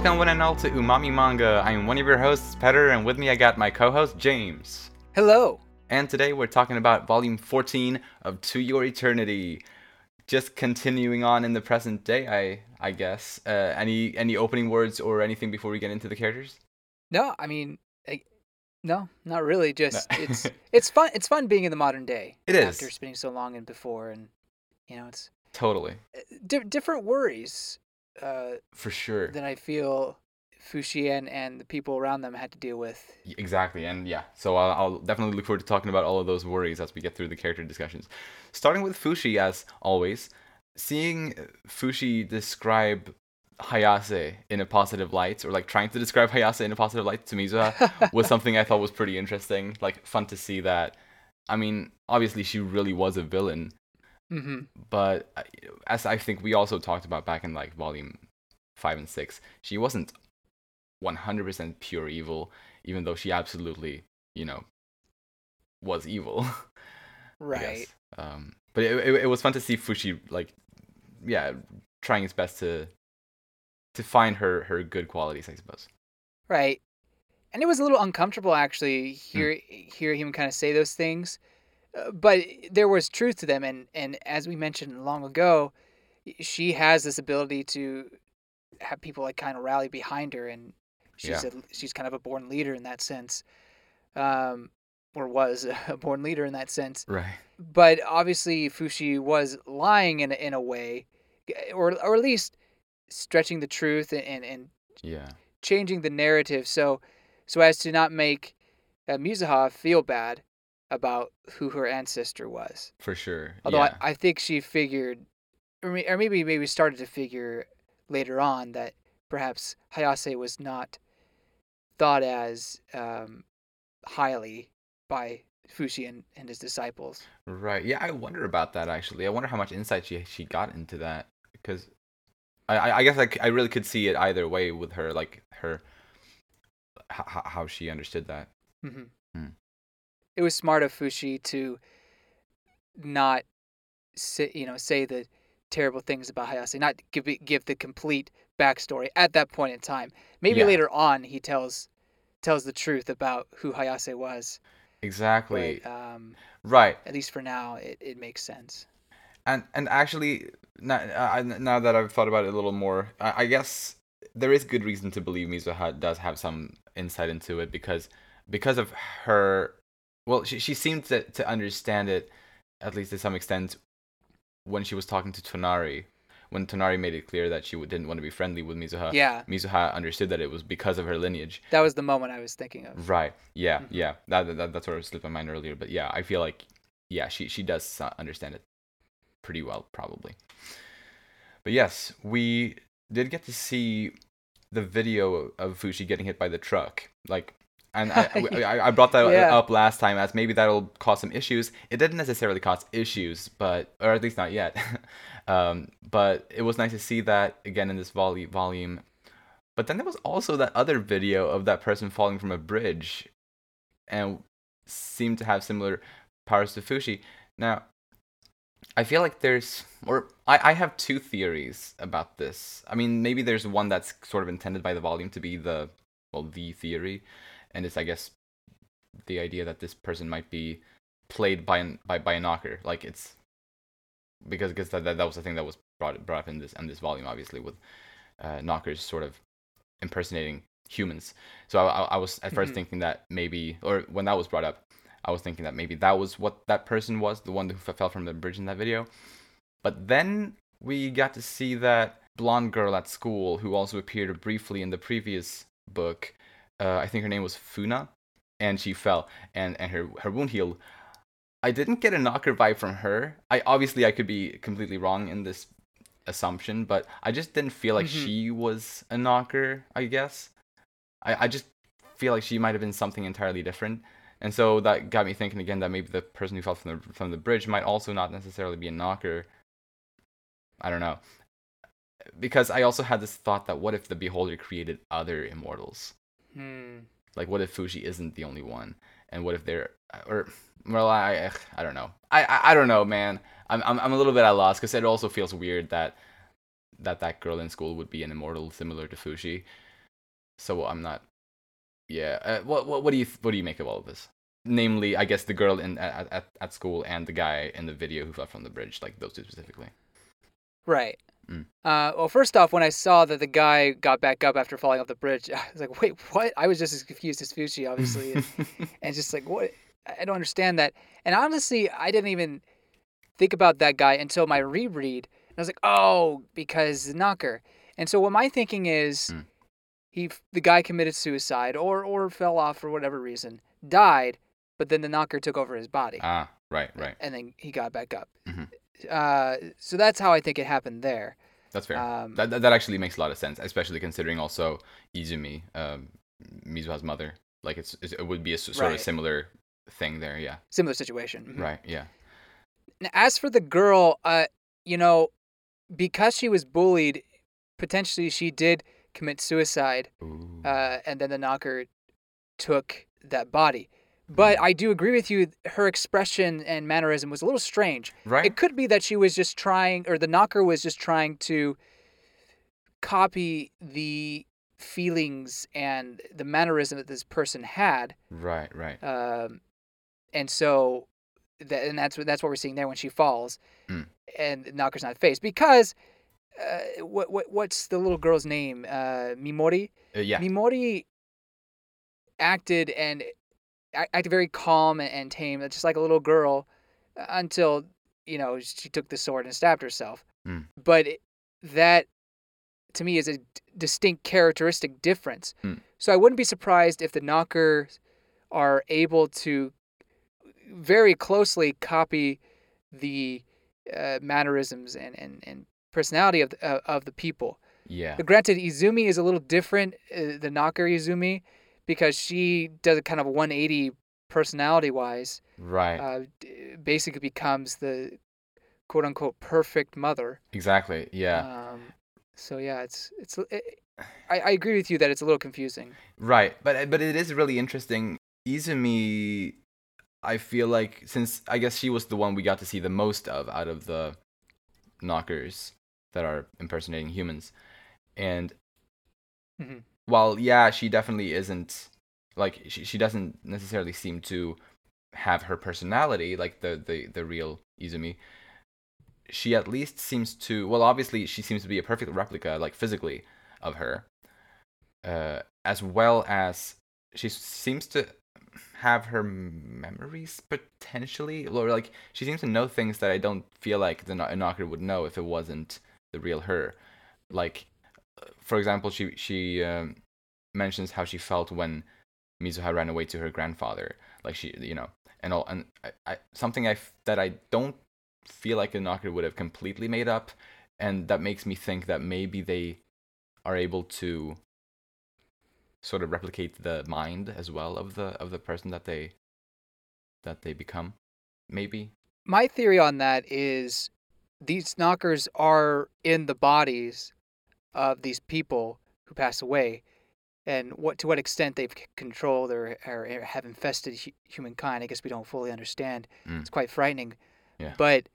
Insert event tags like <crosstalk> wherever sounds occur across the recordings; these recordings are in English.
Welcome one and all to Umami Manga. I'm one of your hosts, Petter, and with me I got my co-host James. Hello. And today we're talking about volume 14 of To Your Eternity. Just continuing on in the present day, I I guess. Uh, any any opening words or anything before we get into the characters? No, I mean, I, no, not really. Just it's <laughs> it's fun. It's fun being in the modern day. It is. after spending so long and before, and you know, it's Totally. di- different worries uh, For sure. than I feel Fushi and, and the people around them had to deal with. Exactly, and yeah, so I'll, I'll definitely look forward to talking about all of those worries as we get through the character discussions. Starting with Fushi, as always, seeing Fushi describe Hayase in a positive light, or like trying to describe Hayase in a positive light to Mizuha, <laughs> was something I thought was pretty interesting. Like, fun to see that. I mean, obviously, she really was a villain, hmm but as I think we also talked about back in like volume five and six, she wasn't 100% pure evil, even though she absolutely, you know, was evil. <laughs> Right. Um, but it, it, it was fun to see Fushi like, yeah, trying his best to to find her her good qualities, I suppose. Right. And it was a little uncomfortable actually Hmm. hear hear him kind of say those things, but there was truth to them. And and as we mentioned long ago, she has this ability to have people like kind of rally behind her, and she's Yeah. a, she's kind of a born leader in that sense, um, or was <laughs> a born leader in that sense. Right. But obviously, Fushi was lying in a, in a way, or or at least stretching the truth and and, and Yeah. changing the narrative so so as to not make uh, Mizuha feel bad about who her ancestor was. For sure. Although yeah. I, I think she figured, or, or maybe maybe started to figure later on that perhaps Hayase was not thought as um, highly by Fushi and, and his disciples. Right. Yeah, I wonder about that actually. I wonder how much insight she she got into that because I I, guess I I, really could see it either way with her like her how, how she understood that. hmm Hmm. It was smart of Fushi to not say, you know, say the terrible things about Hayase, not give give the complete backstory at that point in time. Maybe Yeah. later on he tells tells the truth about who Hayase was. Exactly. But um, right. at least for now, it, it makes sense. And and actually now uh, now that I've thought about it a little more, I, I guess there is good reason to believe Mizuha does have some insight into it because because of her well she she seemed to to understand it at least to some extent when she was talking to Tonari when Tonari made it clear that she didn't want to be friendly with Mizuha. yeah, Mizuha understood that it was because of her lineage. that was the moment I was thinking of. Right. Yeah. Mhm. Yeah. That, that that sort of slipped my mind earlier, but yeah, I feel like yeah, she she does understand it pretty well probably. But yes, we did get to see the video of Fushi getting hit by the truck. Like and <laughs> I, I, I brought that Yeah. up last time as maybe that'll cause some issues. It didn't necessarily cause issues, but or at least not yet. <laughs> um, but it was nice to see that again in this volley volume. But then there was also that other video of that person falling from a bridge, and seemed to have similar powers to Fushi. Now, I feel like there's, or I, I have two theories about this. I mean, maybe there's one that's sort of intended by the volume to be the, well, the theory, and it's I guess the idea that this person might be played by an by, by a knocker. Like it's because because that, that that was the thing that was brought brought up in this in this volume, obviously with uh, knockers sort of impersonating humans. So I, I, was at 1st Mhm. thinking that maybe, or when that was brought up, I was thinking that maybe that was what that person was, the one who fell from the bridge in that video. But then we got to see that blonde girl at school who also appeared briefly in the previous book. Uh, I think her name was Funa, and she fell, and and her her wound healed. I didn't get a knocker vibe from her. I obviously I could be completely wrong in this assumption, but I just didn't feel like Mhm. she was a knocker. I guess I I just feel like she might have been something entirely different, and so that got me thinking again that maybe the person who fell from the from the bridge might also not necessarily be a knocker. I don't know, because I also had this thought that what if the beholder created other immortals? Hmm. Like, what if Fushi isn't the only one, and what if they're or well, I I don't know. I I, I don't know, man. I'm I'm I'm a little bit at loss because it also feels weird that that that girl in school would be an immortal similar to Fushi. so I'm not. Yeah. Uh, what what what do you what do you make of all of this? Namely, I guess the girl in at, at at school and the guy in the video who fell from the bridge, like those two specifically. Right. Mm. Uh, well, first off, when I saw that the guy got back up after falling off the bridge, <laughs> I was like, "Wait, what?" I was just as confused as Fushi, obviously, and, <laughs> and just like, "What?" I don't understand that. And honestly, I didn't even think about that guy until my reread. And I was like, "Oh, because the knocker." And so what my thinking is, Mm. he the guy committed suicide or or fell off for whatever reason, died, but then the knocker took over his body ah, right, right. and then he got back up. Mhm. Uh, so that's how I think it happened there. That's fair. Um, that, that that actually makes a lot of sense, especially considering also Izumi, um, Mizuha's mother. Like it's, it would be a s- sort Right. of similar thing there. Yeah. similar situation. Mhm. Right. Yeah. Now, As for the girl, uh, you know, because she was bullied, potentially she did commit suicide, uh, and then the knocker took that body. But. I do agree with you. Her expression and mannerism was a little strange. right. It could be that she was just trying, or the knocker was just trying to copy the feelings and the mannerism that this person had. right. Right. Um, and so, that, and that's what that's what we're seeing there when she falls, Mm. and the knocker's not faced because. Uh, what what what's the little girl's name? Uh, Mimori. Uh, yeah. Mimori acted and a- acted very calm and, tame, just like a little girl, uh, until you know she took the sword and stabbed herself. Mm. But it, that, to me, is a d- distinct characteristic difference. Mm. So I wouldn't be surprised if the knockers are able to very closely copy the uh, mannerisms and, and, and personality of the, uh, of the people. Yeah. But granted, Izumi is a little different, uh, the knocker Izumi, because she does a kind of 180 personality wise. Right. Uh, basically becomes the quote unquote perfect mother. exactly. Yeah. Um, so yeah, it's it's. It, I, I agree with you that it's a little confusing. Right, but but it is really interesting. Izumi, I feel like since I guess she was the one we got to see the most of out of the knockers that are impersonating humans, and Mhm. While yeah, she definitely isn't like she she doesn't necessarily seem to have her personality like the the the real Izumi. She at least seems to well, obviously she seems to be a perfect replica, like physically, of her uh, as well as she seems to have her memories potentially, or like she seems to know things that I don't feel like the kno- knocker would know if it wasn't the real her. Like, for example, she she um, mentions how she felt when Mizuha ran away to her grandfather. Like she, you know, and all, and I, I something I f- that I don't feel like knocker would have completely made up, and that makes me think that maybe they are able to sort of replicate the mind as well of the of the person that they that they become maybe My theory on that is these knockers are in the bodies of these people who pass away, and what to what extent they've controlled or, or have infested hu- humankind. I guess we don't fully understand. Mm. It's quite frightening. Yeah. But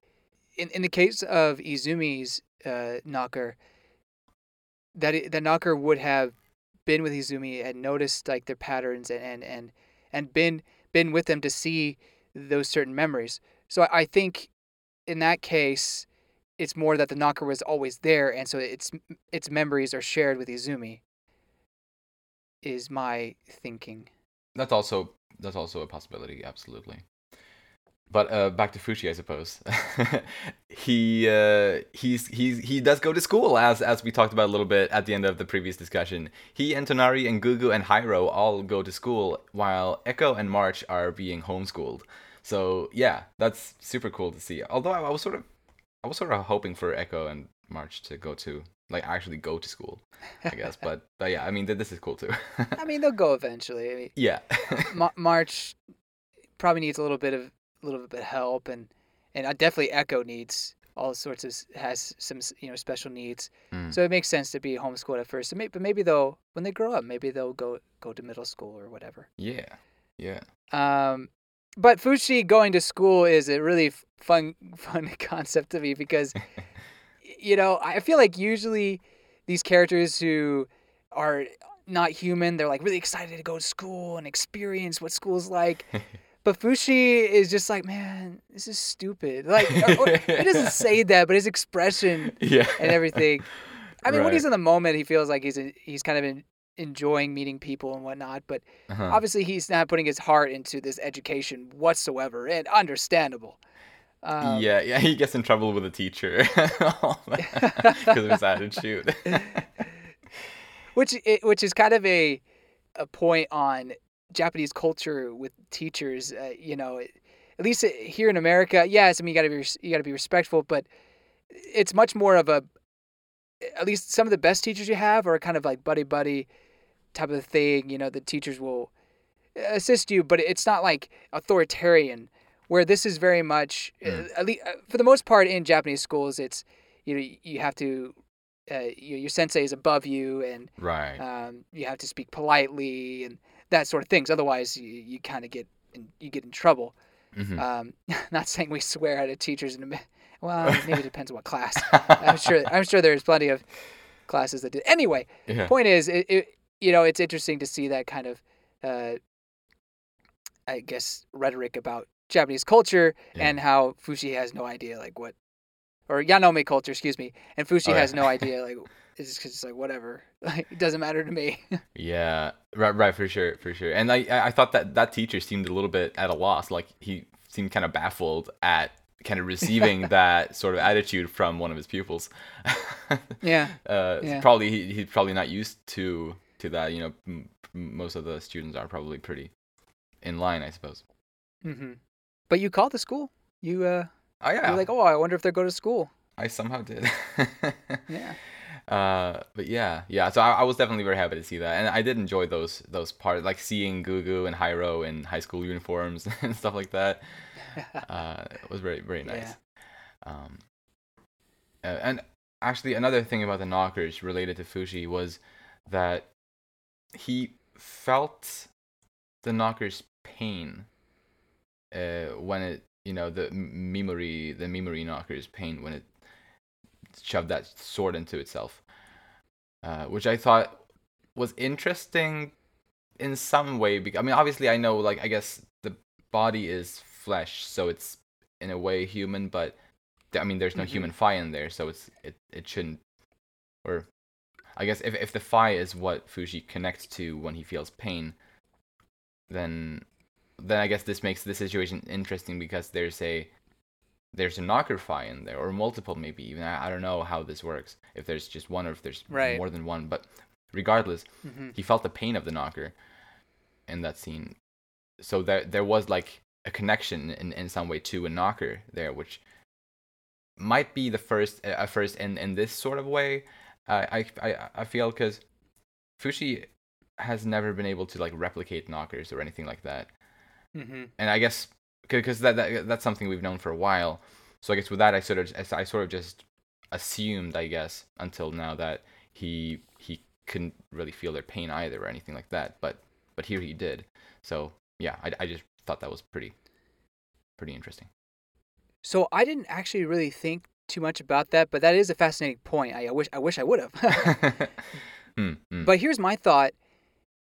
in in the case of Izumi's uh, knocker, that the knocker would have been with Izumi and noticed like their patterns and and and, and been been with them to see those certain memories. So I, I think in that case, it's more that the knocker was always there, and so its its memories are shared with Izumi. Is my thinking. that's also that's also a possibility absolutely but uh, back to Fushi, I suppose. <laughs> he uh, he's he's he does go to school as as we talked about a little bit at the end of the previous discussion. He and Tonari and Gugu and Hyro all go to school while Echo and March are being homeschooled. So yeah, that's super cool to see. Although I was sort of I was sort of hoping for Echo and March to go to like actually go to school, I guess. but <laughs> but yeah, I mean th- this is cool too. I mean, they'll go eventually. I mean, <laughs> yeah. Ma- March probably needs a little bit of a little bit of help, and and definitely Echo needs all sorts of has some you know special needs. Mm. So it makes sense to be homeschooled at first. So may- but maybe they'll when they grow up, maybe they'll go go to middle school or whatever. yeah. Yeah. Um, but Fushi going to school is a really fun <laughs> fun concept to me because <laughs> you know I feel like usually these characters who are not human. They're like really excited to go to school and experience what school's like. <laughs> But Fushi is just like, man, this is stupid. Like, or, or, he doesn't say that, but his expression yeah. and everything. I mean, when he's in the moment, he feels like he's he's kind of in, enjoying meeting people and whatnot. But Uh-huh. obviously, he's not putting his heart into this education whatsoever, and understandable. Um, yeah, yeah, he gets in trouble with a teacher <laughs> because of his attitude. <laughs> which which is kind of a a point on Japanese culture with teachers. Uh, you know, at least here in America, yes, I mean you got to be you got to be respectful, but it's much more of a at least some of the best teachers you have are kind of like buddy buddy type of thing. You know, the teachers will assist you, but it's not like authoritarian. Where this is very much, Mm. uh, at least for the most part in Japanese schools, it's you know you have to uh, your, your sensei is above you and right. um, you have to speak politely and that sort of things. Otherwise, you, you kind of get in, you get in trouble. Mhm. Um, <laughs> not saying we swear at a teachers in a well, <laughs> maybe it depends on what class. I'm sure I'm sure there's plenty of classes that did. Anyway, <laughs> yeah. point is, it, it you know it's interesting to see that kind of uh, I guess rhetoric about Japanese culture Yeah. and how Fushi has no idea like what or Yanome culture, excuse me, and Fushi Oh, yeah. has no <laughs> idea like it's just like whatever, <laughs> like it doesn't matter to me. <laughs> Yeah, right, right, for sure, for sure. And I, I I thought that that teacher seemed a little bit at a loss. Like he seemed kind of baffled at kind of receiving that sort of attitude from one of his pupils. yeah, uh, Yeah. Probably he, he's probably not used to to that. You know, m- most of the students are probably pretty in line, I suppose. hmm But you called the school. You uh, Oh yeah, you're like, oh, I wonder if they go to school. I somehow did. <laughs> Yeah. Uh, but yeah, yeah. So I, I was definitely very happy to see that, and I did enjoy those those parts, like seeing Gugu and Hyro in high school uniforms <laughs> and stuff like that. <laughs> Uh, it was very very nice. Um, uh, and actually, another thing about the knockers related to Fushi was that he felt the knockers' pain uh, when it, you know, the memory, the memory knockers' pain when it shoved that sword into itself, uh, which I thought was interesting in some way. Because I mean, obviously, I know, like, I guess the body is flesh, so it's in a way human, but I mean, there's no Mhm. human phi in there, so it's it it shouldn't, or I guess if if the phi is what Fushi connects to when he feels pain, then then I guess this makes the situation interesting because there's a there's a knocker phi in there or multiple maybe even. I, I don't know how this works if there's just one or if there's Right. more than one but regardless hmm he felt the pain of the knocker in that scene. So there there was like a connection in, in some way to a knocker there which might be the first a first in in this sort of way i i i, feel because fushi has never been able to like replicate knockers or anything like that. Hmm and i guess because that, that that's something we've known for a while. So i guess with that i sort of i sort of just assumed i guess until now that he he couldn't really feel their pain either or anything like that but but here he did. So yeah i, I just thought that was pretty pretty interesting. So I didn't actually really think too much about that, but that is a fascinating point. I, I wish I wish I would have. <laughs> <laughs> Hmm, hmm. but here's my thought: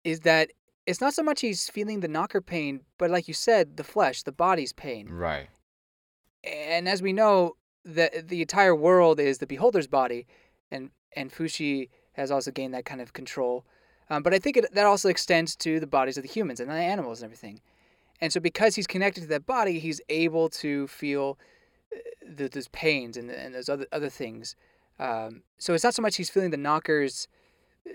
is that it's not so much he's feeling the knocker pain, but like you said, the flesh, the body's pain. right And as we know, the the entire world is the beholder's body, and and Fushi has also gained that kind of control. Um, but I think it, that also extends to the bodies of the humans and the animals and everything. And so, because he's connected to that body, he's able to feel uh, th- those pains and, and those other other things. Um, so it's not so much he's feeling the knockers uh,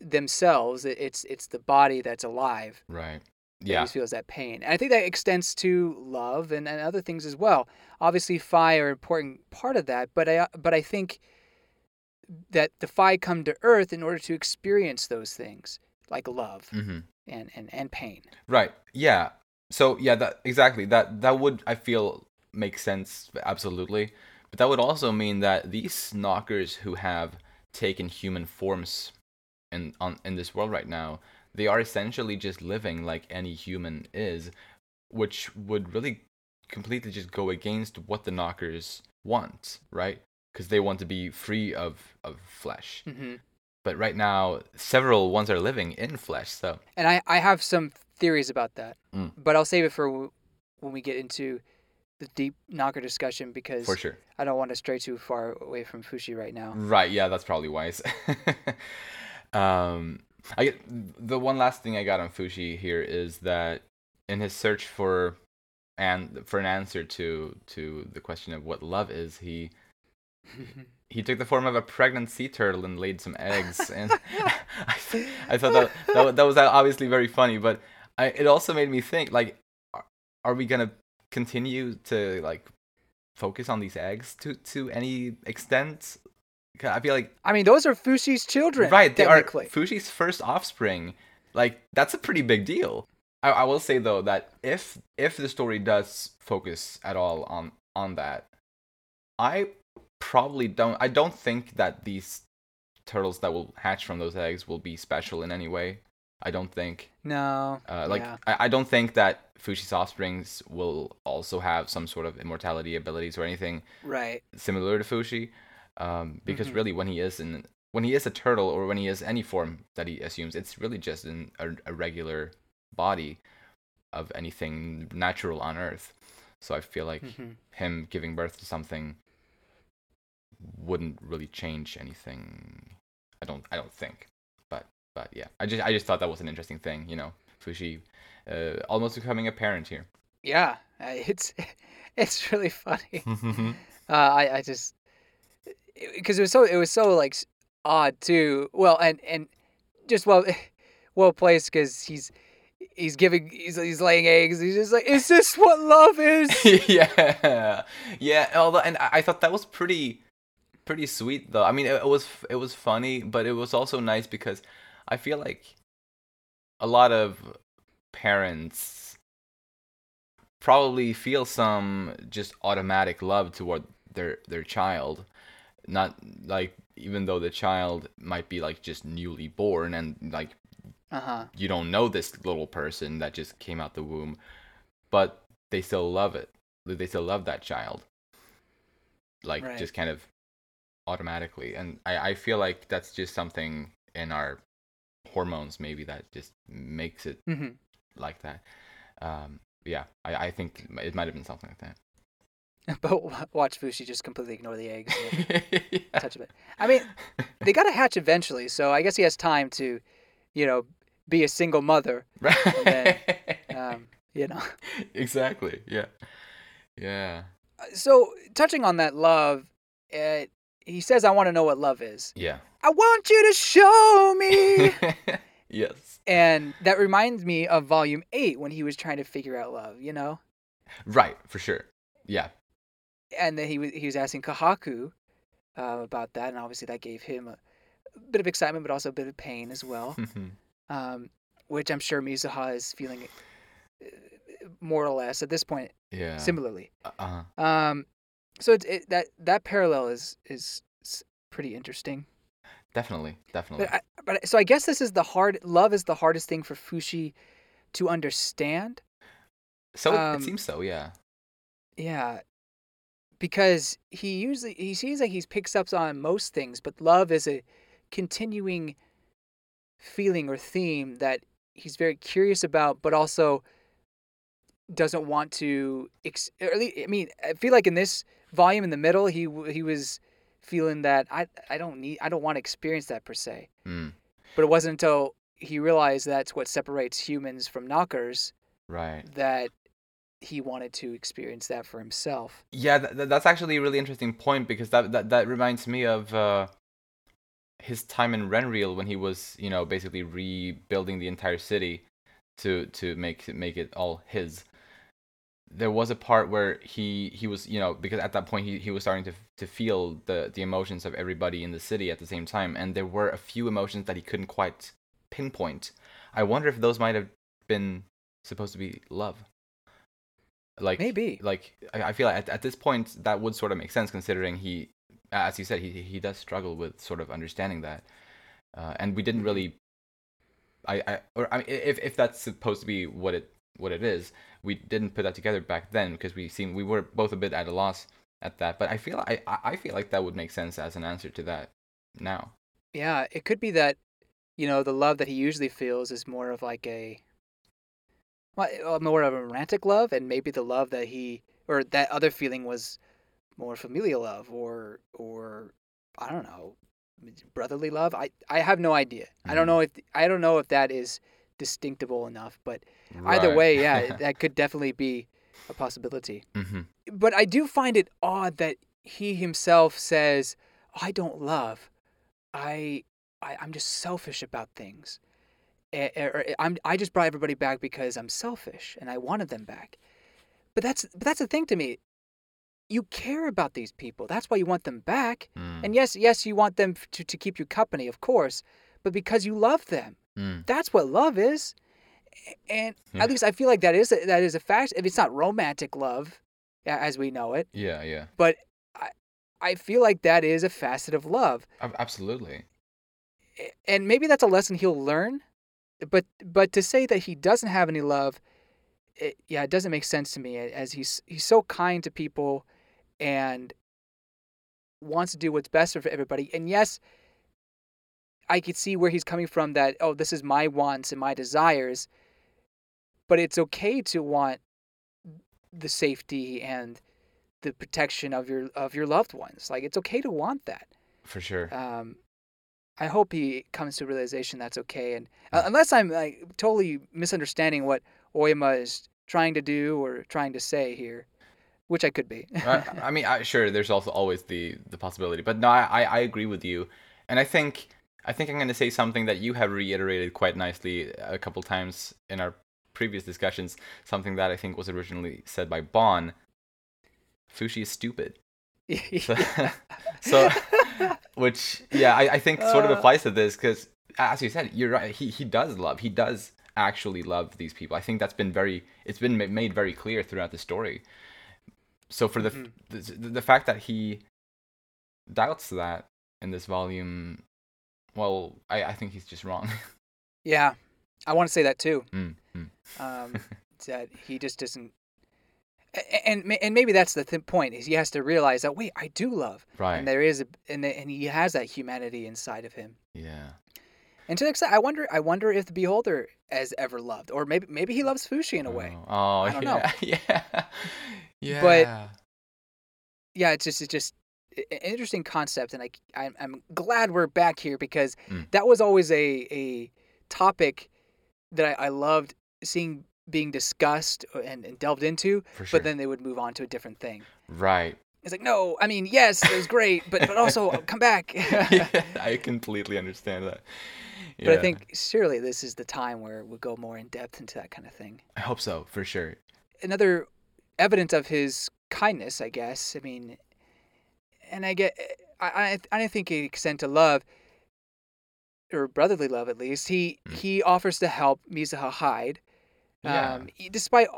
themselves; it's it's the body that's alive right yeah he feels that pain. And I think that extends to love and, and other things as well. Obviously, Phi are an important part of that, but I but I think that the Phi come to Earth in order to experience those things like love hmm and, and, and pain. Right. Yeah. So yeah, that exactly that that would I feel make sense absolutely, but that would also mean that these knockers who have taken human forms in on in this world right now, they are essentially just living like any human is, which would really completely just go against what the knockers want, right? Because they want to be free of of flesh hmm but right now several ones are living in flesh. So And I, I have some theories about that, Mm. but I'll save it for w- when we get into the deep knocker discussion because for sure. I don't want to stray too far away from Fushi right now. Right, yeah, that's probably wise. <laughs> um, I get the one last thing I got on Fushi here is that in his search for and for an answer to to the question of what love is, he <laughs> he took the form of a pregnant sea turtle and laid some eggs, and <laughs> I, th- I thought that, that that was obviously very funny, but I, it also made me think like, are, are we gonna continue to like focus on these eggs to to any extent. I feel like I mean, those are Fushi's children. right they are. Fushi's first offspring. Like that's a pretty big deal. I, I will say though that if if the story does focus at all on on that, I probably don't. I don't think that these turtles that will hatch from those eggs will be special in any way. I don't think. No. Uh, like yeah. I, I don't think that Fushi's offsprings will also have some sort of immortality abilities or anything Right. similar to Fushi, um, because Mhm. really when he is in when he is a turtle or when he is any form that he assumes, it's really just in a, a regular body of anything natural on Earth. So I feel like Mhm. him giving birth to something wouldn't really change anything. I don't I don't think, but yeah, I just I just thought that was an interesting thing, you know, Fushi, uh, almost becoming a parent here. Yeah. uh, It's <laughs> it's really funny. <laughs> Uh, I I just because it was so it was so like odd too. Well, and and just well <laughs> well placed because he's he's giving he's he's laying eggs. He's just like, is this what love is? yeah, yeah. Although, and I I thought that was pretty, pretty sweet though. I mean, it, it was it was funny, but it was also nice because I feel like a lot of parents probably feel some just automatic love toward their their child, not like even though the child might be like just newly born and like Uh huh. you don't know this little person that just came out the womb, but they still love it. They still love that child. Like Right. just kind of automatically. And I, I feel like that's just something in our hormones maybe that just makes it hmm like that. Um yeah, I, I think it might have been something like that. <laughs> But watch Fushi just completely ignore the eggs. <laughs> Yeah. touch of it. I mean, they got to hatch eventually, so I guess he has time to, you know, be a single mother. <laughs> then, Um, you know. exactly. Yeah. Yeah. So touching on that love, uh, he says, "I want to know what love is. Yeah. I want you to show me." <laughs> yes. and that reminds me of Volume Eight when he was trying to figure out love. You know, Right, for sure. Yeah. and then he was he was asking Kahaku uh, about that, and obviously that gave him a, bit of excitement, but also a bit of pain as well. <laughs> um, which I'm sure Mizuha is feeling uh, more or less at this point yeah. similarly. uh huh. Um, so it, it, that that parallel is is pretty interesting. Definitely, definitely. But I, but so I guess this is the hard love is the hardest thing for Fushi to understand. so it, um, it seems so, yeah. Yeah. Because he usually he seems like he picks up on most things, but love is a continuing feeling or theme that he's very curious about, but also doesn't want to. Ex- or at least, I mean, I feel like in this volume in the middle, he he was feeling that I I don't need I don't want to experience that per se. Mm, But it wasn't until he realized that's what separates humans from knockers right. that he wanted to experience that for himself. Yeah, th- th- that's actually a really interesting point because that that, that reminds me of uh, his time in Renril when he was, you know, basically rebuilding the entire city to to make make it all his. There was a part where he he was, you know, because at that point he, he was starting to to feel the the emotions of everybody in the city at the same time, and there were a few emotions that he couldn't quite pinpoint. I wonder if those might have been supposed to be love. Like Maybe. like I, I feel like at, at this point that would sort of make sense considering he as you said he he does struggle with sort of understanding that uh, and we didn't Mhm. really I, I or I mean if if that's supposed to be what it what it is we didn't put that together back then because we seem we were both a bit at a loss at that but I feel I I feel like that would make sense as an answer to that now Yeah, it could be that, you know, the love that he usually feels is more of like a, well, uh, more of a romantic love, and maybe the love that he or that other feeling was more familial love, or or I don't know, brotherly love. I I have no idea. I don't Mhm. know if I don't know if that is distinctible enough, but either way, yeah, <laughs> that could definitely be a possibility. hmm But I do find it odd that he himself says, "I don't love. I, I I'm just selfish about things. Eh, eh, Or I'm I just brought everybody back because I'm selfish and I wanted them back." But that's but that's the thing to me. You care about these people. That's why you want them back. Mm. And yes, yes, you want them to, to keep you company, of course, but because you love them. Mm. That's what love is. And Yeah. at least I feel like that is a, that is a fact. If it's not romantic love, as we know it, Yeah, yeah. but I I feel like that is a facet of love. Absolutely. And maybe that's a lesson he'll learn. But but to say that he doesn't have any love, it, yeah, it doesn't make sense to me. As he's he's so kind to people, and wants to do what's best for everybody. And yes, I could see where he's coming from. That oh, this is my wants and my desires. But it's okay to want the safety and the protection of your of your loved ones. Like it's okay to want that. For sure. Um, I hope he comes to a realization that's okay, and uh, unless I'm like totally misunderstanding what Oima is trying to do or trying to say here, which I could be. I, I <laughs> mean, I, sure. There's also always the the possibility, but no, I I agree with you, and I think I think I'm going to say something that you have reiterated quite nicely a couple times in our previous discussions. Something that I think was originally said by Bon. Fushi is stupid. So, <laughs> <laughs> so which yeah, I, I think sort of Uh. applies to this because as you said, you're right. He he does love. He does actually love these people. I think that's been very. It's been made very clear throughout the story. So for the f Mhm. the, the fact that he doubts that in this volume, well, I I think he's just wrong. <laughs> yeah, I want to say that too. Mm, mm. Um, <laughs> that he just doesn't. And and maybe that's the th- point is he has to realize that wait I do love Right. and there is a and and he has that humanity inside of him yeah. and to the extent I wonder I wonder if the beholder has ever loved or maybe maybe he loves Fushi in a way Oh, oh <laughs> I don't know. yeah, yeah. Yeah. But- yeah, it's just it's just an interesting concept, and I I'm, I'm glad we're back here because Mm. that was always a a topic that I, I loved seeing being discussed and, and delved into. sure. But then they would move on to a different thing. right. It's like no, I mean yes, it was great, but but also come back. <laughs> yeah, I completely understand that. But I think surely this is the time where we'll go more in depth into that kind of thing. I hope so for sure. another evidence of his kindness, I guess. I mean, and I get, I, I, I don't think he extend to love or brotherly love at least. He Mm. he offers to help Mizuha hide, Yeah. um, despite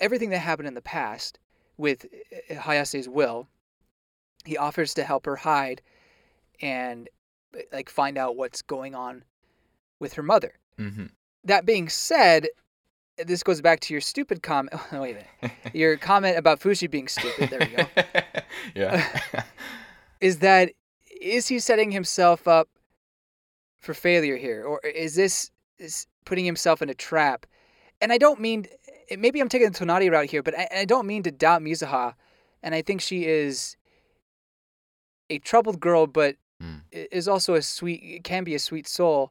everything that happened in the past with uh, Hayase's will. He offers to help her hide, and uh, like find out what's going on with her mother. hmm That being said, this goes back to your stupid comment. <laughs> Wait a minute your comment about Fushi being stupid. There we go. <laughs> yeah. <laughs> Is that is he setting himself up for failure here, or is this is putting himself in a trap? And I don't mean maybe I'm taking the Tonari route here, but I, I don't mean to doubt Mizuha, and I think she is a troubled girl, but Mm. is also a sweet can be a sweet soul,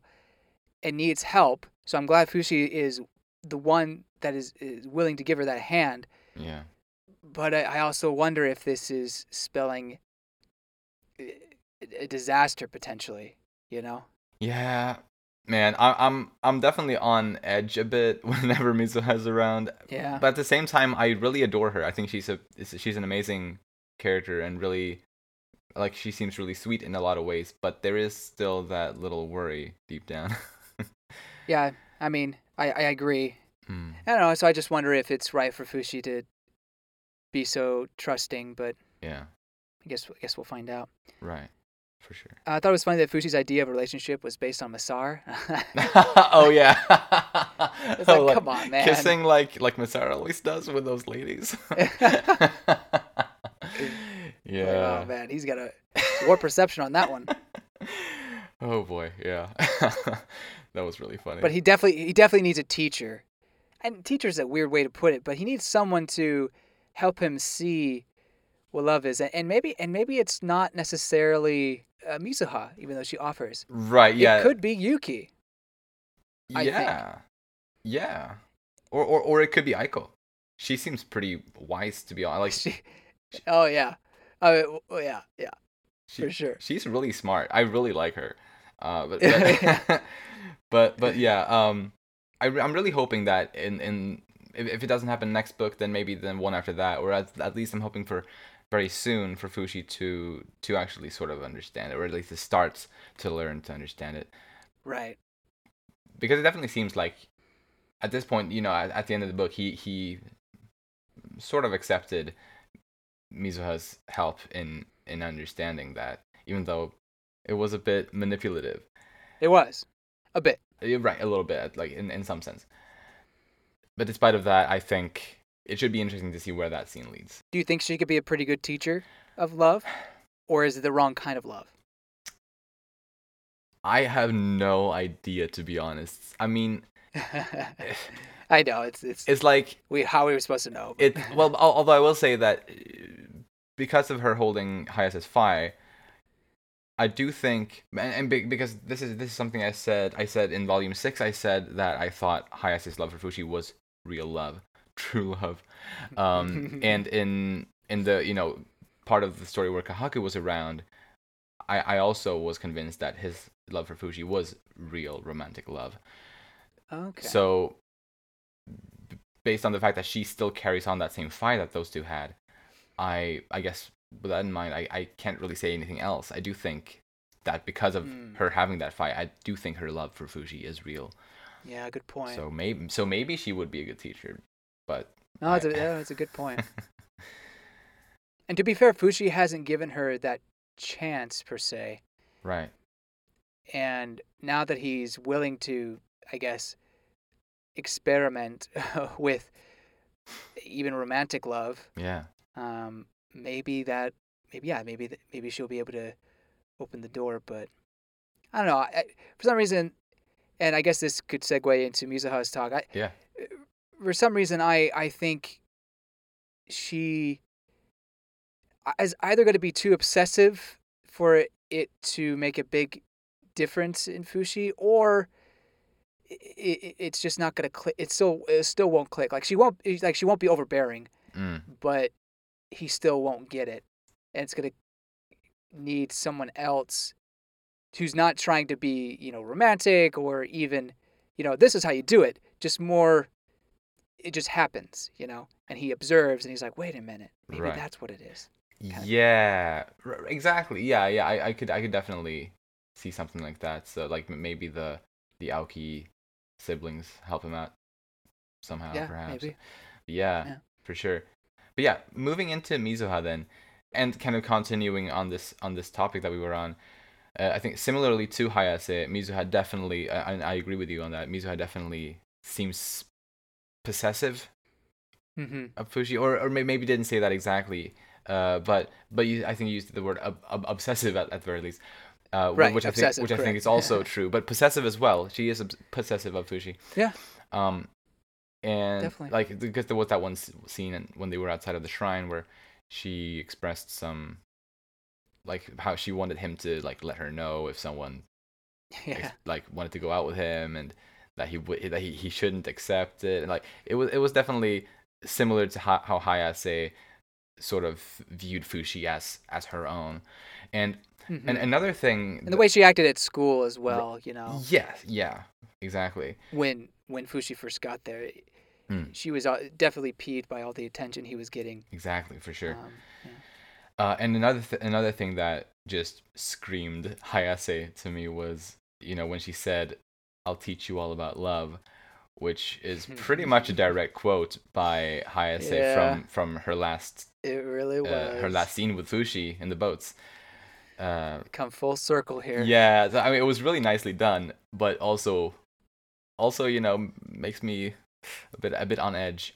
and needs help. So I'm glad Fushi is the one that is, is willing to give her that hand. yeah. but I, I also wonder if this is spelling a disaster potentially. You know? Yeah. Man, I, I'm I'm definitely on edge a bit <laughs> whenever Mizuha's around. Yeah. But at the same time, I really adore her. I think she's a she's an amazing character and really like she seems really sweet in a lot of ways. But there is still that little worry deep down. <laughs> yeah. I mean, I, I agree. Mm. I don't know. So I just wonder if it's right for Fushi to be so trusting. But Yeah. I guess I guess we'll find out. Right. For sure. Uh, I thought it was funny that Fushi's idea of a relationship was based on Messar. <laughs> oh yeah. <laughs> It's like, Oh, come on, man. Kissing like like Masara always does with those ladies. <laughs> Like, oh, yeah. oh man, he's got a war perception on that one. Oh boy, yeah. that was really funny. But he definitely he definitely needs a teacher. And teacher's a weird way to put it, but he needs someone to help him see what love is. And- maybe and maybe it's not necessarily uh, Mizuha, even though she offers. right, yeah. It could be Yuki. Yeah. Yeah. Or, or or it could be Aiko. She seems pretty wise to be honest. Like She, oh yeah. Oh oh, yeah, yeah, she, for sure. she's really smart. I really like her. Uh, but Yeah. but, <laughs> <laughs> but but yeah, um, I I'm really hoping that in in if, if it doesn't happen next book, then maybe then one after that, or at, at least I'm hoping for very soon for Fushi to to actually sort of understand it, or at least it starts to learn to understand it, Right. because it definitely seems like at this point, you know, at, at the end of the book, he he sort of accepted Mizuha's help in in understanding that, even though it was a bit manipulative. It was. A bit. Right, a little bit, like in, in some sense. But despite of that, I think it should be interesting to see where that scene leads. Do you think she could be a pretty good teacher of love? Or is it the wrong kind of love? I have no idea, to be honest. I mean, <laughs> I know it's it's it's like we how we were supposed to know. it. Well, although I will say that uh, because of her holding Hayase's Phi, I do think, and, and be- because this is this is something I said. I said in volume six. I said that I thought Hayase's love for Fushi was real love, <laughs> true love. Um, and <laughs> in in the you know part of the story where Kahaku was around, I I also was convinced that his love for Fushi was real romantic love. okay. So, based on the fact that she still carries on that same fight that those two had, I I guess with that in mind, I, I can't really say anything else. I do think that because of Hmm. her having that fight, I do think her love for Fushi is real. yeah, good point. So maybe so maybe she would be a good teacher, but no, it's a, yeah, that's a good <laughs> point. and to be fair, Fushi hasn't given her that chance per se. right, And now that he's willing to, I guess, experiment <laughs> with even romantic love, yeah, um, maybe that, maybe yeah, maybe th- maybe she'll be able to open the door. But I don't know. I, I- for some reason, and I guess this could segue into Mizuha's talk. I, yeah, for some reason, I I think she is either going to be too obsessive for it to make a big difference in Fushi, or it, it's just not going to click. It still it still won't click. Like she won't like she won't be overbearing, mm, but he still won't get it, and it's going to need someone else who's not trying to be you know romantic or even you know this is how you do it. Just more it just happens, you know. And he observes, and he's like, "Wait a minute, maybe Right. that's what it is." Yeah, r- exactly. Yeah, yeah. I, I could I could definitely see something like that. So like maybe the the Aoki siblings help him out somehow, yeah, perhaps. maybe. Yeah, Yeah. for sure. But yeah, moving into Mizuha then, and kind of continuing on this on this topic that we were on, uh, I think similarly to Hayase, Mizuha definitely, and I agree with you on that. Mizuha definitely seems possessive Mm-hmm. of Fushi, or or maybe didn't say that exactly, uh, but but you, I think you used the word ob- ob- obsessive at, at the very least. Uh, Right, which I think, which I think is also true, but possessive as well. She is possessive of Fushi. Yeah. Um, and Definitely. like because there was that one scene when they were outside of the shrine where she expressed some, like how she wanted him to like let her know if someone <laughs> Yeah. like wanted to go out with him and that he would that he, he shouldn't accept it and like it was it was definitely similar to how, how Hayase sort of viewed Fushi as as her own and Mhm. and another thing and the way she acted at school as well, you know, yeah yeah exactly when when Fushi first got there, Hmm. she was uh, definitely peeved by all the attention he was getting. exactly for sure Um, yeah. Uh, and another th- another thing that just screamed Hayase to me was, you know, when she said, "I'll teach you all about love," which is <laughs> pretty much a direct quote by Hayase Yeah. from from her last It really was. uh, her last scene with Fushi in the boats. Uh, come full circle here. yeah, I mean, it was really nicely done, but also, also, you know, makes me a bit a bit on edge.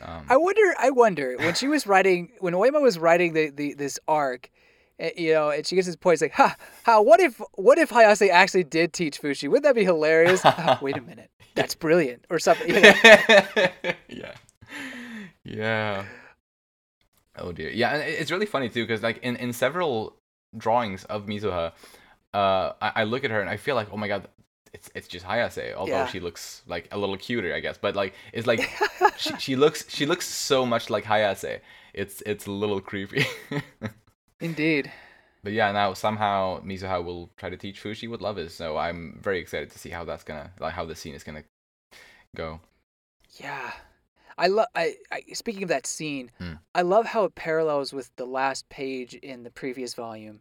Um, I wonder. I wonder when she was writing, when Oima was writing the, the this arc, you know, and she gets this point. It's like, ha, ha. What if, what if Hayase actually did teach Fushi? Wouldn't that be hilarious? <laughs> Wait a minute, that's brilliant, or something. You know? <laughs> yeah. Yeah. Oh dear. Yeah, and it's really funny too because like in in several drawings of Mizuha, uh, I, I look at her and I feel like oh my god. It's, it's just Hayase, although Yeah. she looks like a little cuter, I guess. But like, it's like <laughs> she, she looks she looks so much like Hayase. It's it's a little creepy. Indeed. But yeah, now somehow Mizuha will try to teach Fushi what love is. So I'm very excited to see how that's gonna like how the scene is gonna go. Yeah. I love. I, I speaking of that scene, Hmm. I love how it parallels with the last page in the previous volume.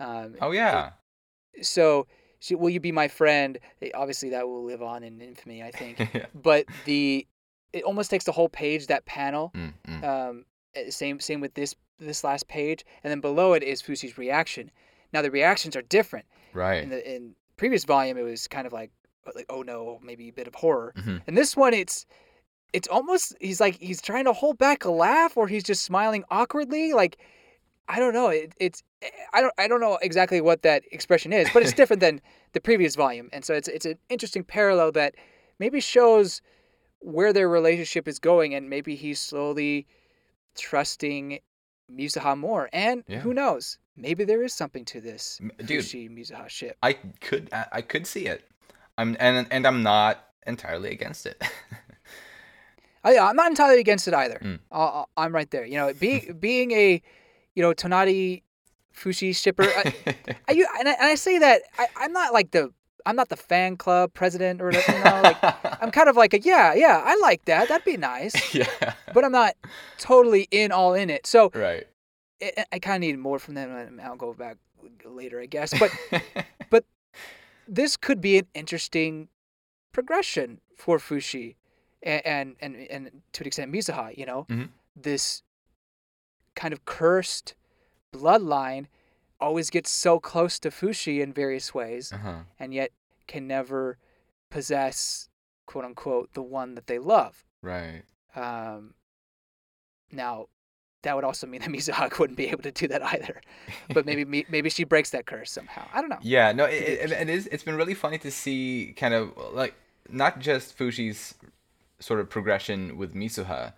Um, Oh yeah. so, she, will you be my friend? Eh, Obviously, that will live on in infamy, I think. <laughs> yeah. but the it almost takes the whole page that panel. Mm, mm. Um, same same with this this last page, and then below it is Fushi's reaction. Now the reactions are different. right. In the in previous volume, it was kind of like like oh no, maybe a bit of horror. Mhm. And this one, it's it's almost he's like he's trying to hold back a laugh, or he's just smiling awkwardly. Like I don't know. It, it's I don't I don't know exactly what that expression is, but it's <laughs> different than the previous volume, and so it's it's an interesting parallel that maybe shows where their relationship is going, and maybe he's slowly trusting Mizuha more. And Yeah. who knows? Maybe there is something to this dude. Fushi Mizuha ship. I could I I could see it. I'm and and I'm not entirely against it. I, I'm not entirely against it either. Mm. Uh, I'm right there. You know, being <laughs> being a you know Tonari Fushi shipper, I, <laughs> I, you- and I, and I say that I, I'm not like the I'm not the fan club president or whatever. You know, like <laughs> I'm kind of like a yeah yeah I like that that'd be nice, <laughs> yeah. but I'm not totally in all in it. So right. I, I kind of need more from them. I'll go back later, I guess. But <laughs> but this could be an interesting progression for Fushi and and and, and to an extent Mizuha, you know. Mhm. This kind of cursed bloodline always gets so close to Fushi in various ways uh-huh. and yet can never possess quote unquote the one that they love. Right. Um now that would also mean that <laughs> Mizuha wouldn't be able to do that either. But maybe <laughs> maybe she breaks that curse somehow. I don't know. Yeah, no, it, it, it is. It's been really funny to see kind of like not just Fushi's sort of progression with Mizuha,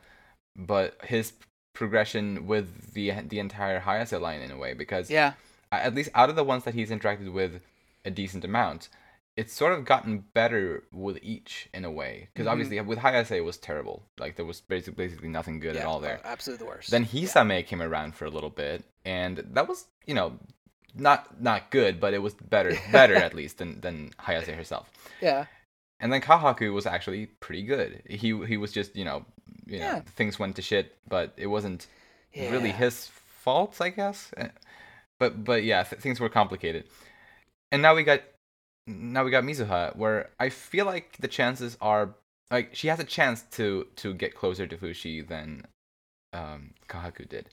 but his progression with the the entire Hayase line in a way. Because Yeah. At least out of the ones that he's interacted with a decent amount, it's sort of gotten better with each in a way. Because Mhm. obviously with Hayase it was terrible. Like there was basically basically nothing good yeah, at all there. uh, absolutely the worst. Then Yeah. Hisame came around for a little bit, and that was, you know, not not good, but it was better, <laughs> better at least than than Hayase herself. Yeah. And then Kahaku was actually pretty good. He he was just, you know, you know, Yeah. things went to shit, but it wasn't really his fault, I guess. But but yeah, th- things were complicated. And now we got now we got Mizuha, where I feel like the chances are like she has a chance to to get closer to Fushi than um, Kahaku did.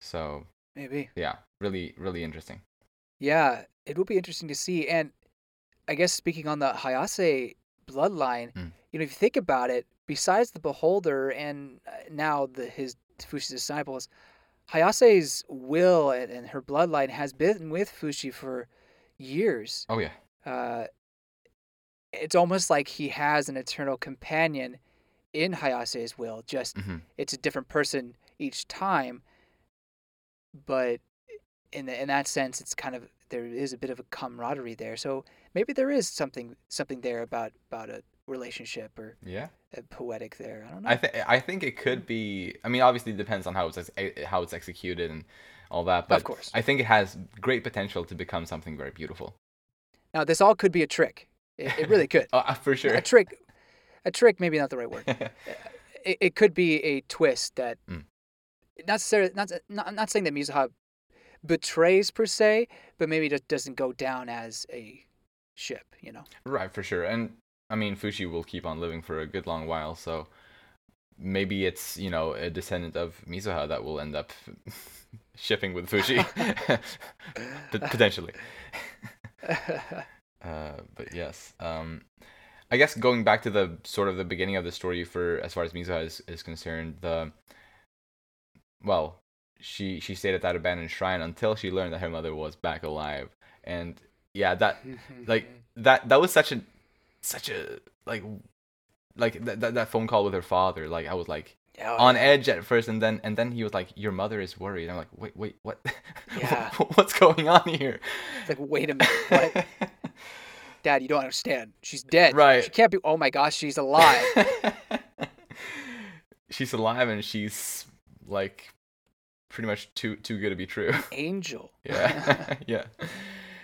So Maybe. yeah, really really interesting. Yeah, it will be interesting to see. And I guess speaking on the Hayase bloodline, Mm. you know, if you think about it, besides the Beholder and uh, now the his Fushi's disciples, Hayase's will and, and her bloodline has been with Fushi for years. Oh yeah, Uh, it's almost like he has an eternal companion in Hayase's will. Just hmm it's a different person each time but in the, in that sense it's kind of there is a bit of a camaraderie there so maybe there is something something there about about a relationship or yeah. poetic there i don't know I think I think it could be. I mean, obviously, it depends on how it's ex- how it's executed and all that. But of course I think it has great potential to become something very beautiful. now this all could be a trick it, it really could Oh, <laughs> uh, for sure. a trick a trick maybe not the right word <laughs> it, it could be a twist that Mm. not necessarily not, not I'm not saying that Mizuha betrays per se but maybe just doesn't go down as a ship you know right, for sure. And I mean, Fushi will keep on living for a good long while, so maybe it's you know a descendant of Mizuha that will end up <laughs> shipping with Fushi, <laughs> P- potentially. <laughs> Uh, but yes, um, I guess going back to the sort of the beginning of the story for as far as Mizuha is, is concerned, the well, she she stayed at that abandoned shrine until she learned that her mother was back alive. And yeah, that like that that was such a such a like like that that, that phone call with her father. Like I was like Oh, on yeah. edge at first, and then and then he was like, "Your mother is worried." I'm like, "Wait, wait, what? <laughs> Yeah. <laughs> What's going on here?" It's like, wait a minute, what? <laughs> Dad, you don't understand. She's dead. Right. She can't be. Oh my gosh, she's alive. she's alive and she's like pretty much too too good to be true. Angel. Yeah, yeah,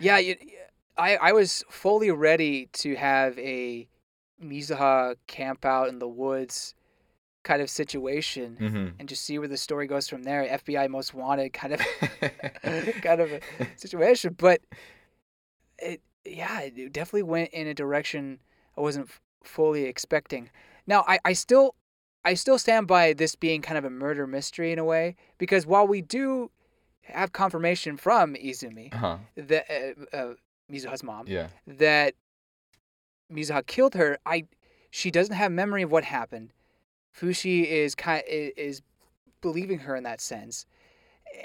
Yeah, you, I I was fully ready to have a Mizuha camp out in the woods kind of situation hmm and just see where the story goes from there. FBI most wanted kind of <laughs> <laughs> kind of a situation, but it yeah, it definitely went in a direction I wasn't f- fully expecting. Now, I I still I still stand by this being kind of a murder mystery in a way because while we do have confirmation from Izumi uh-huh. that uh, uh, Mizuha's mom Yeah, that Mizuha killed her, I she doesn't have memory of what happened. Fushi is kind is believing her in that sense,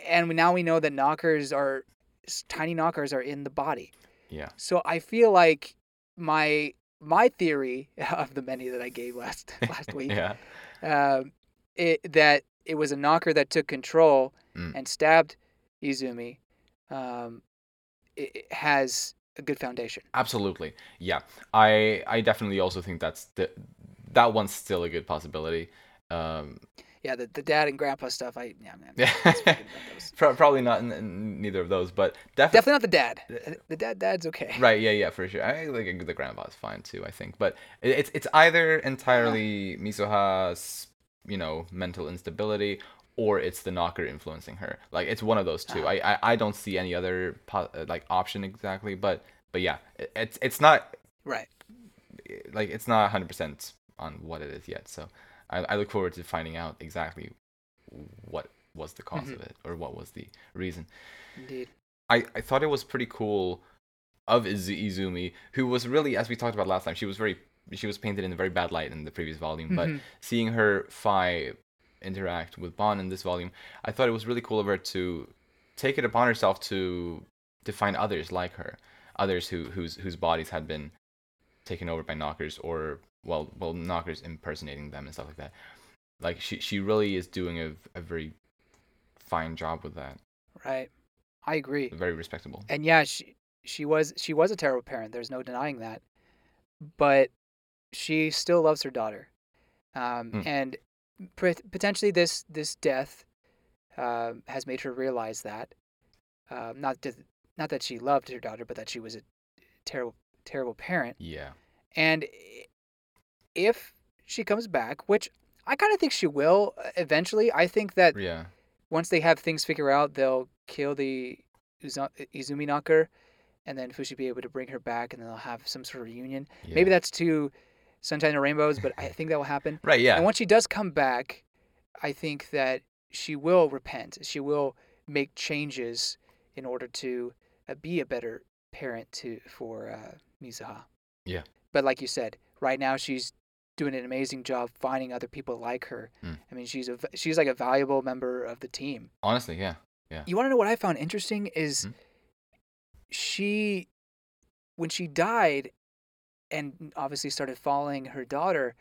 and now we know that knockers are tiny knockers are in the body. yeah, So I feel like my my theory <laughs> of the many that I gave last <laughs> last week yeah, um, it, that it was a knocker that took control Mm. and stabbed Izumi um, has a good foundation. absolutely. Yeah, I I definitely also think that's the that one's still a good possibility. Um, Yeah, the, the dad and grandpa stuff. I yeah, man, yeah, let's forget those. Probably not n- n- neither of those, but definitely. Definitely not the dad. The dad dad's okay. <laughs> Right, yeah, yeah, for sure. I like the grandpa's fine too, I think. But it- it's it's either entirely Mizuha's, you know, mental instability or it's the knocker influencing her. Like it's one of those two. I I, I don't see any other po- uh, like option exactly, but but yeah, it, it's it's not Right. like it's not 100% on what it is yet. So I I look forward to finding out exactly what was the because of it or what was the reason. Indeed. I, I thought it was pretty cool of Izu- Izumi, who was really, as we talked about last time, she was very she was painted in a very bad light in the previous volume. But Mhm. seeing her Phi interact with Bond in this volume, I thought it was really cool of her to take it upon herself to to find others like her, others who whose whose bodies had been taken over by knockers or well well knockers impersonating them and stuff like that. Like she she really is doing a, a very fine job with that. Right. I agree. Very respectable. And yeah, she she was she was a terrible parent. There's no denying that. But she still loves her daughter, um, Mm. and potentially this this death uh, has made her realize that um, not that not that she loved her daughter, but that she was a terrible terrible parent. Yeah. And if she comes back, which I kind of think she will uh, eventually, I think that Yeah. once they have things figured out, they'll kill the Izumi knocker, and then Fushi be able to bring her back, and then they'll have some sort of reunion. yeah. Maybe that's too Sunshine and Rainbows, but I think that will happen. <laughs> right. Yeah. And once she does come back, I think that she will repent. She will make changes in order to uh, be a better parent to for uh, Mizuha. Yeah. But like you said, right now she's doing an amazing job finding other people like her. Mm. I mean, she's a she's like a valuable member of the team. Honestly, yeah. Yeah. You want to know what I found interesting is Hmm? she, when she died, and obviously started following her daughter.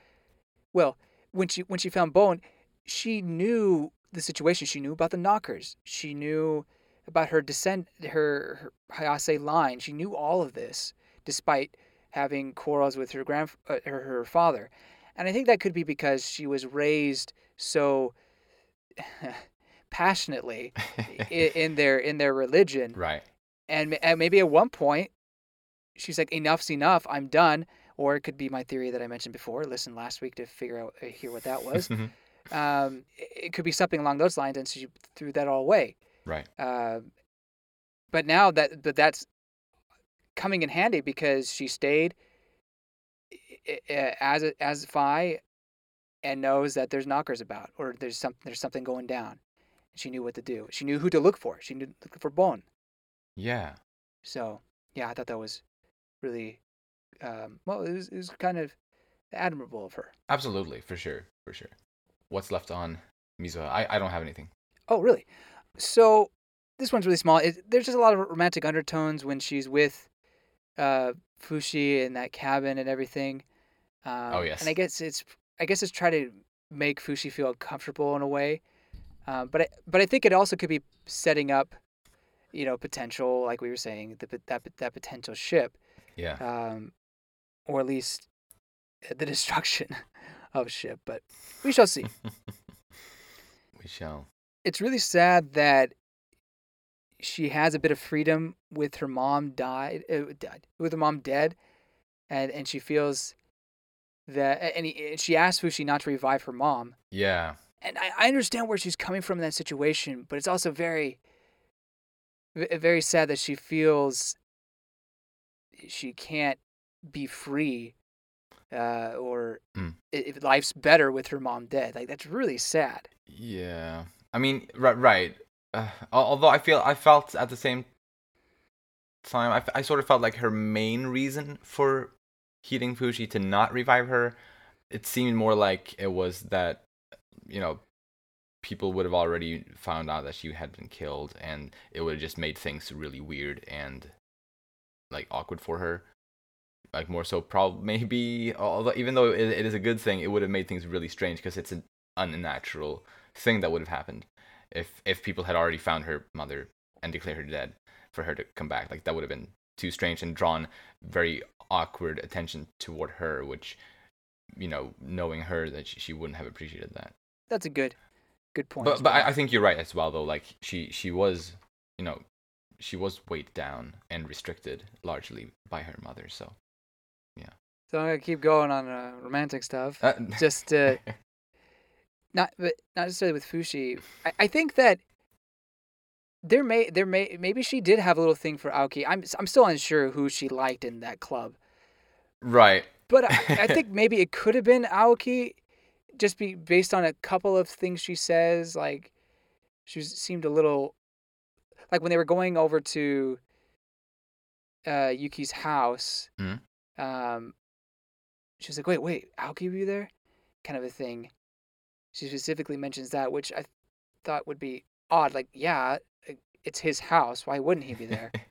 Well, when she when she found Bone, she knew the situation. She knew about the knockers. She knew about her descent, her, her Hayase line. She knew all of this, despite having quarrels with her grand uh, her, her father. And I think that could be because she was raised so <laughs> passionately <laughs> in, in their in their religion right. and, and maybe at one point she's like enough's enough i'm done or it could be my theory that i mentioned before listen last week to figure out uh, hear what that <laughs> was um, it could be something along those lines and she threw that all away right. um, but now that but that's coming in handy because she stayed as a, as Phi and knows that there's knockers about or there's some there's something going down. She knew what to do. She knew who to look for. She knew to look for Bone. Yeah. So yeah, I thought that was really um, well. It was, it was kind of admirable of her. Absolutely, for sure, for sure. What's left on Mizuha? I, I don't have anything. Oh really? so this one's really small. It, there's just a lot of romantic undertones when she's with uh, Fushi in that cabin and everything. Um, Oh, yes. And I guess it's I guess it's try to make Fushi feel comfortable in a way. Um, but I, but I think it also could be setting up, you know, potential like we were saying the, that that potential ship, Yeah. um, or at least <laughs> the destruction <laughs> of ship. But we shall see. <laughs> we shall. it's really sad that she has a bit of freedom with her mom died, uh, died with her mom dead, and and she feels that and, he, and she asked Fushi not to revive her mom, Yeah. and I, I understand where she's coming from in that situation, but it's also very very sad that she feels she can't be free. Uh, or Mm. if life's better with her mom dead, like that's really sad. Yeah. I mean, right. Right. Uh, although I feel I felt at the same time, I, I sort of felt like her main reason for heating Fushi to not revive her, it seemed more like it was that, you know, people would have already found out that she had been killed, and it would have just made things really weird and like awkward for her. Like more so, probably <laughs> maybe. Although even though it, it is a good thing, it would have made things really strange because it's an unnatural thing that would have happened if if people had already found her mother and declared her dead for her to come back. Like that would have been too strange and drawn very awkward attention toward her, which you know, knowing her that she, she wouldn't have appreciated that. That's a good, good point. But but. I, I think you're right as well though. Like she she was you know she was weighed down and restricted largely by her mother. So yeah. So I'm gonna keep going on uh, romantic stuff. uh, <laughs> Just uh, <laughs> not, but not necessarily with Fushi. I, I think that there may, there may, maybe she did have a little thing for Aoki. I'm, I'm still unsure who she liked in that club, right. but I, I think <laughs> maybe it could have been Aoki, just be based on a couple of things she says. Like she was, seemed a little, like when they were going over to uh, Yuki's house. Mhm. Um, she was like, "Wait, wait, Aoki were you there?" Kind of a thing. She specifically mentions that, which I thought would be odd. Like, yeah, it's his house. Why wouldn't he be there? <laughs>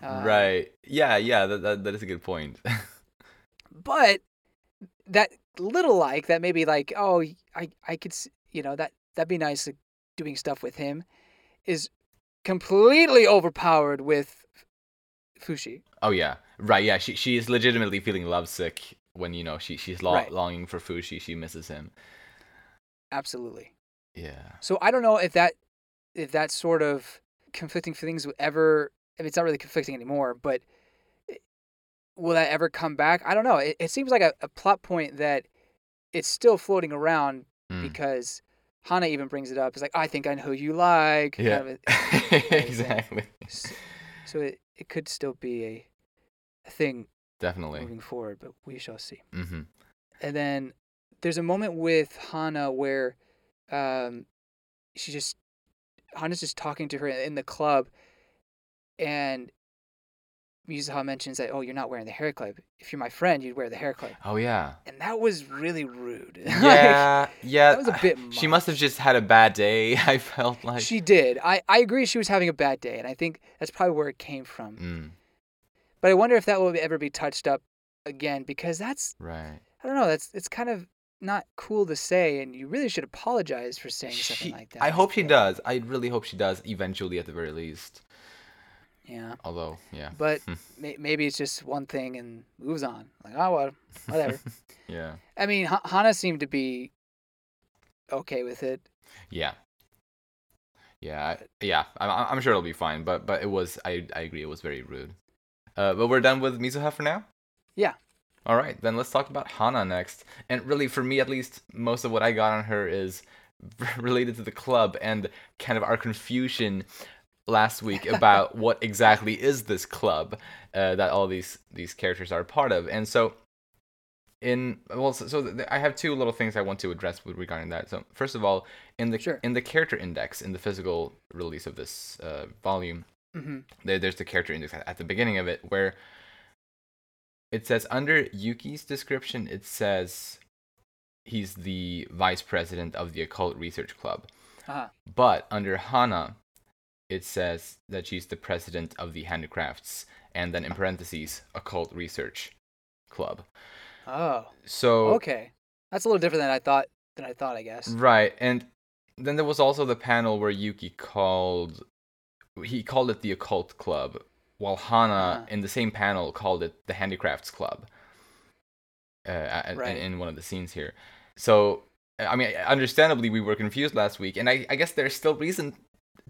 Um, right. Yeah. Yeah. That, that that is a good point. but that little like that maybe like oh I I could you know that that'd be nice like, doing stuff with him is completely overpowered with Fushi. oh yeah. Right. Yeah. She she is legitimately feeling lovesick when you know she she's lo- Right. longing for Fushi. She misses him. Absolutely. Yeah. So I don't know if that if that sort of conflicting feelings will ever I mean it's not really conflicting anymore, but will that ever come back? I don't know. It, it seems like a, a plot point that it's still floating around Mm. because Hana even brings it up. It's like I think I know who you like. kind Yeah. of a- <laughs> exactly. S- so it, it could still be a, a thing Definitely. moving forward, but we shall see. Mm-hmm. And then there's a moment with Hana where um, she just Hana's just talking to her in the club, and Mizuha mentions that oh you're not wearing the hair clip. If you're my friend, you'd wear the hair clip, Oh yeah. and that was really rude. <laughs> Like, Yeah. yeah. that was a bit She must have just had a bad day. <laughs> I felt like. she did. I I agree she was having a bad day, and I think that's probably where it came from. Mm, But I wonder if that will ever be touched up again because that's right. I don't know. That's it's kind of not cool to say, and you really should apologize for saying something like that. I hope she does. I really hope she does eventually, at the very least. Yeah, Although, yeah. but Hmm. <laughs> may, maybe it's just one thing and moves on. Like oh well, whatever. <laughs> yeah. I mean, Ha- Hana seemed to be okay with it. Yeah. Yeah. I- Yeah. I'm, I'm sure it'll be fine. But but it was. I I agree. It was very rude. Uh, but we're done with Mizuha for now. Yeah. All right. Then let's talk about Hana next. And really, for me at least, most of what I got on her is <laughs> related to the club and kind of our confusion last week about <laughs> what exactly is this club uh, that all these these characters are part of. And so in well so, so th- I have two little things I want to address with regarding that. So first of all, in the Sure. in the character index in the physical release of this uh, volume, hmm there, there's the character index at, at the beginning of it where it says under Yuki's description it says he's the vice president of the occult research club. Uh-huh. But under Hana, it says that she's the president of the handicrafts, and then in parentheses, occult research club. Oh. So Okay. That's a little different than I thought. Than I thought. I guess. right, and then there was also the panel where Yuki called he called it the occult club, while Hana Uh-huh. in the same panel called it the handicrafts club. Uh, Right. in, in one of the scenes here, so I mean, understandably, we were confused last week, and I, I guess there's still reason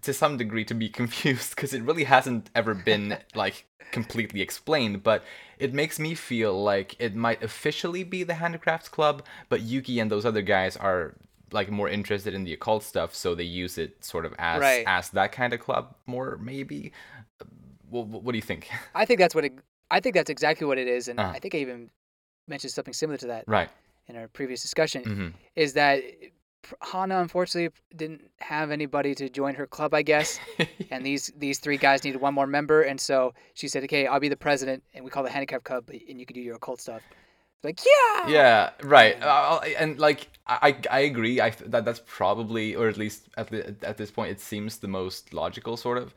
to some degree to be <laughs> confused because it really hasn't ever been like completely explained. But it makes me feel like it might officially be the Handicrafts Club, but Yuki and those other guys are like more interested in the occult stuff, so they use it sort of as Right. as that kind of club more maybe. What, what do you think? <laughs> I think that's what it. I think that's exactly what it is, and Uh-huh. I think I even mentioned something similar to that Right. in our previous discussion. hmm Is that Hana unfortunately didn't have anybody to join her club, I guess, <laughs> and these these three guys needed one more member, and so she said, "Okay, I'll be the president, and we call the handicap club, and you can do your occult stuff." Like, yeah, Yeah, right. And- Uh, and like I, I agree. I that that's probably, or at least at the, at this point, it seems the most logical, sort of.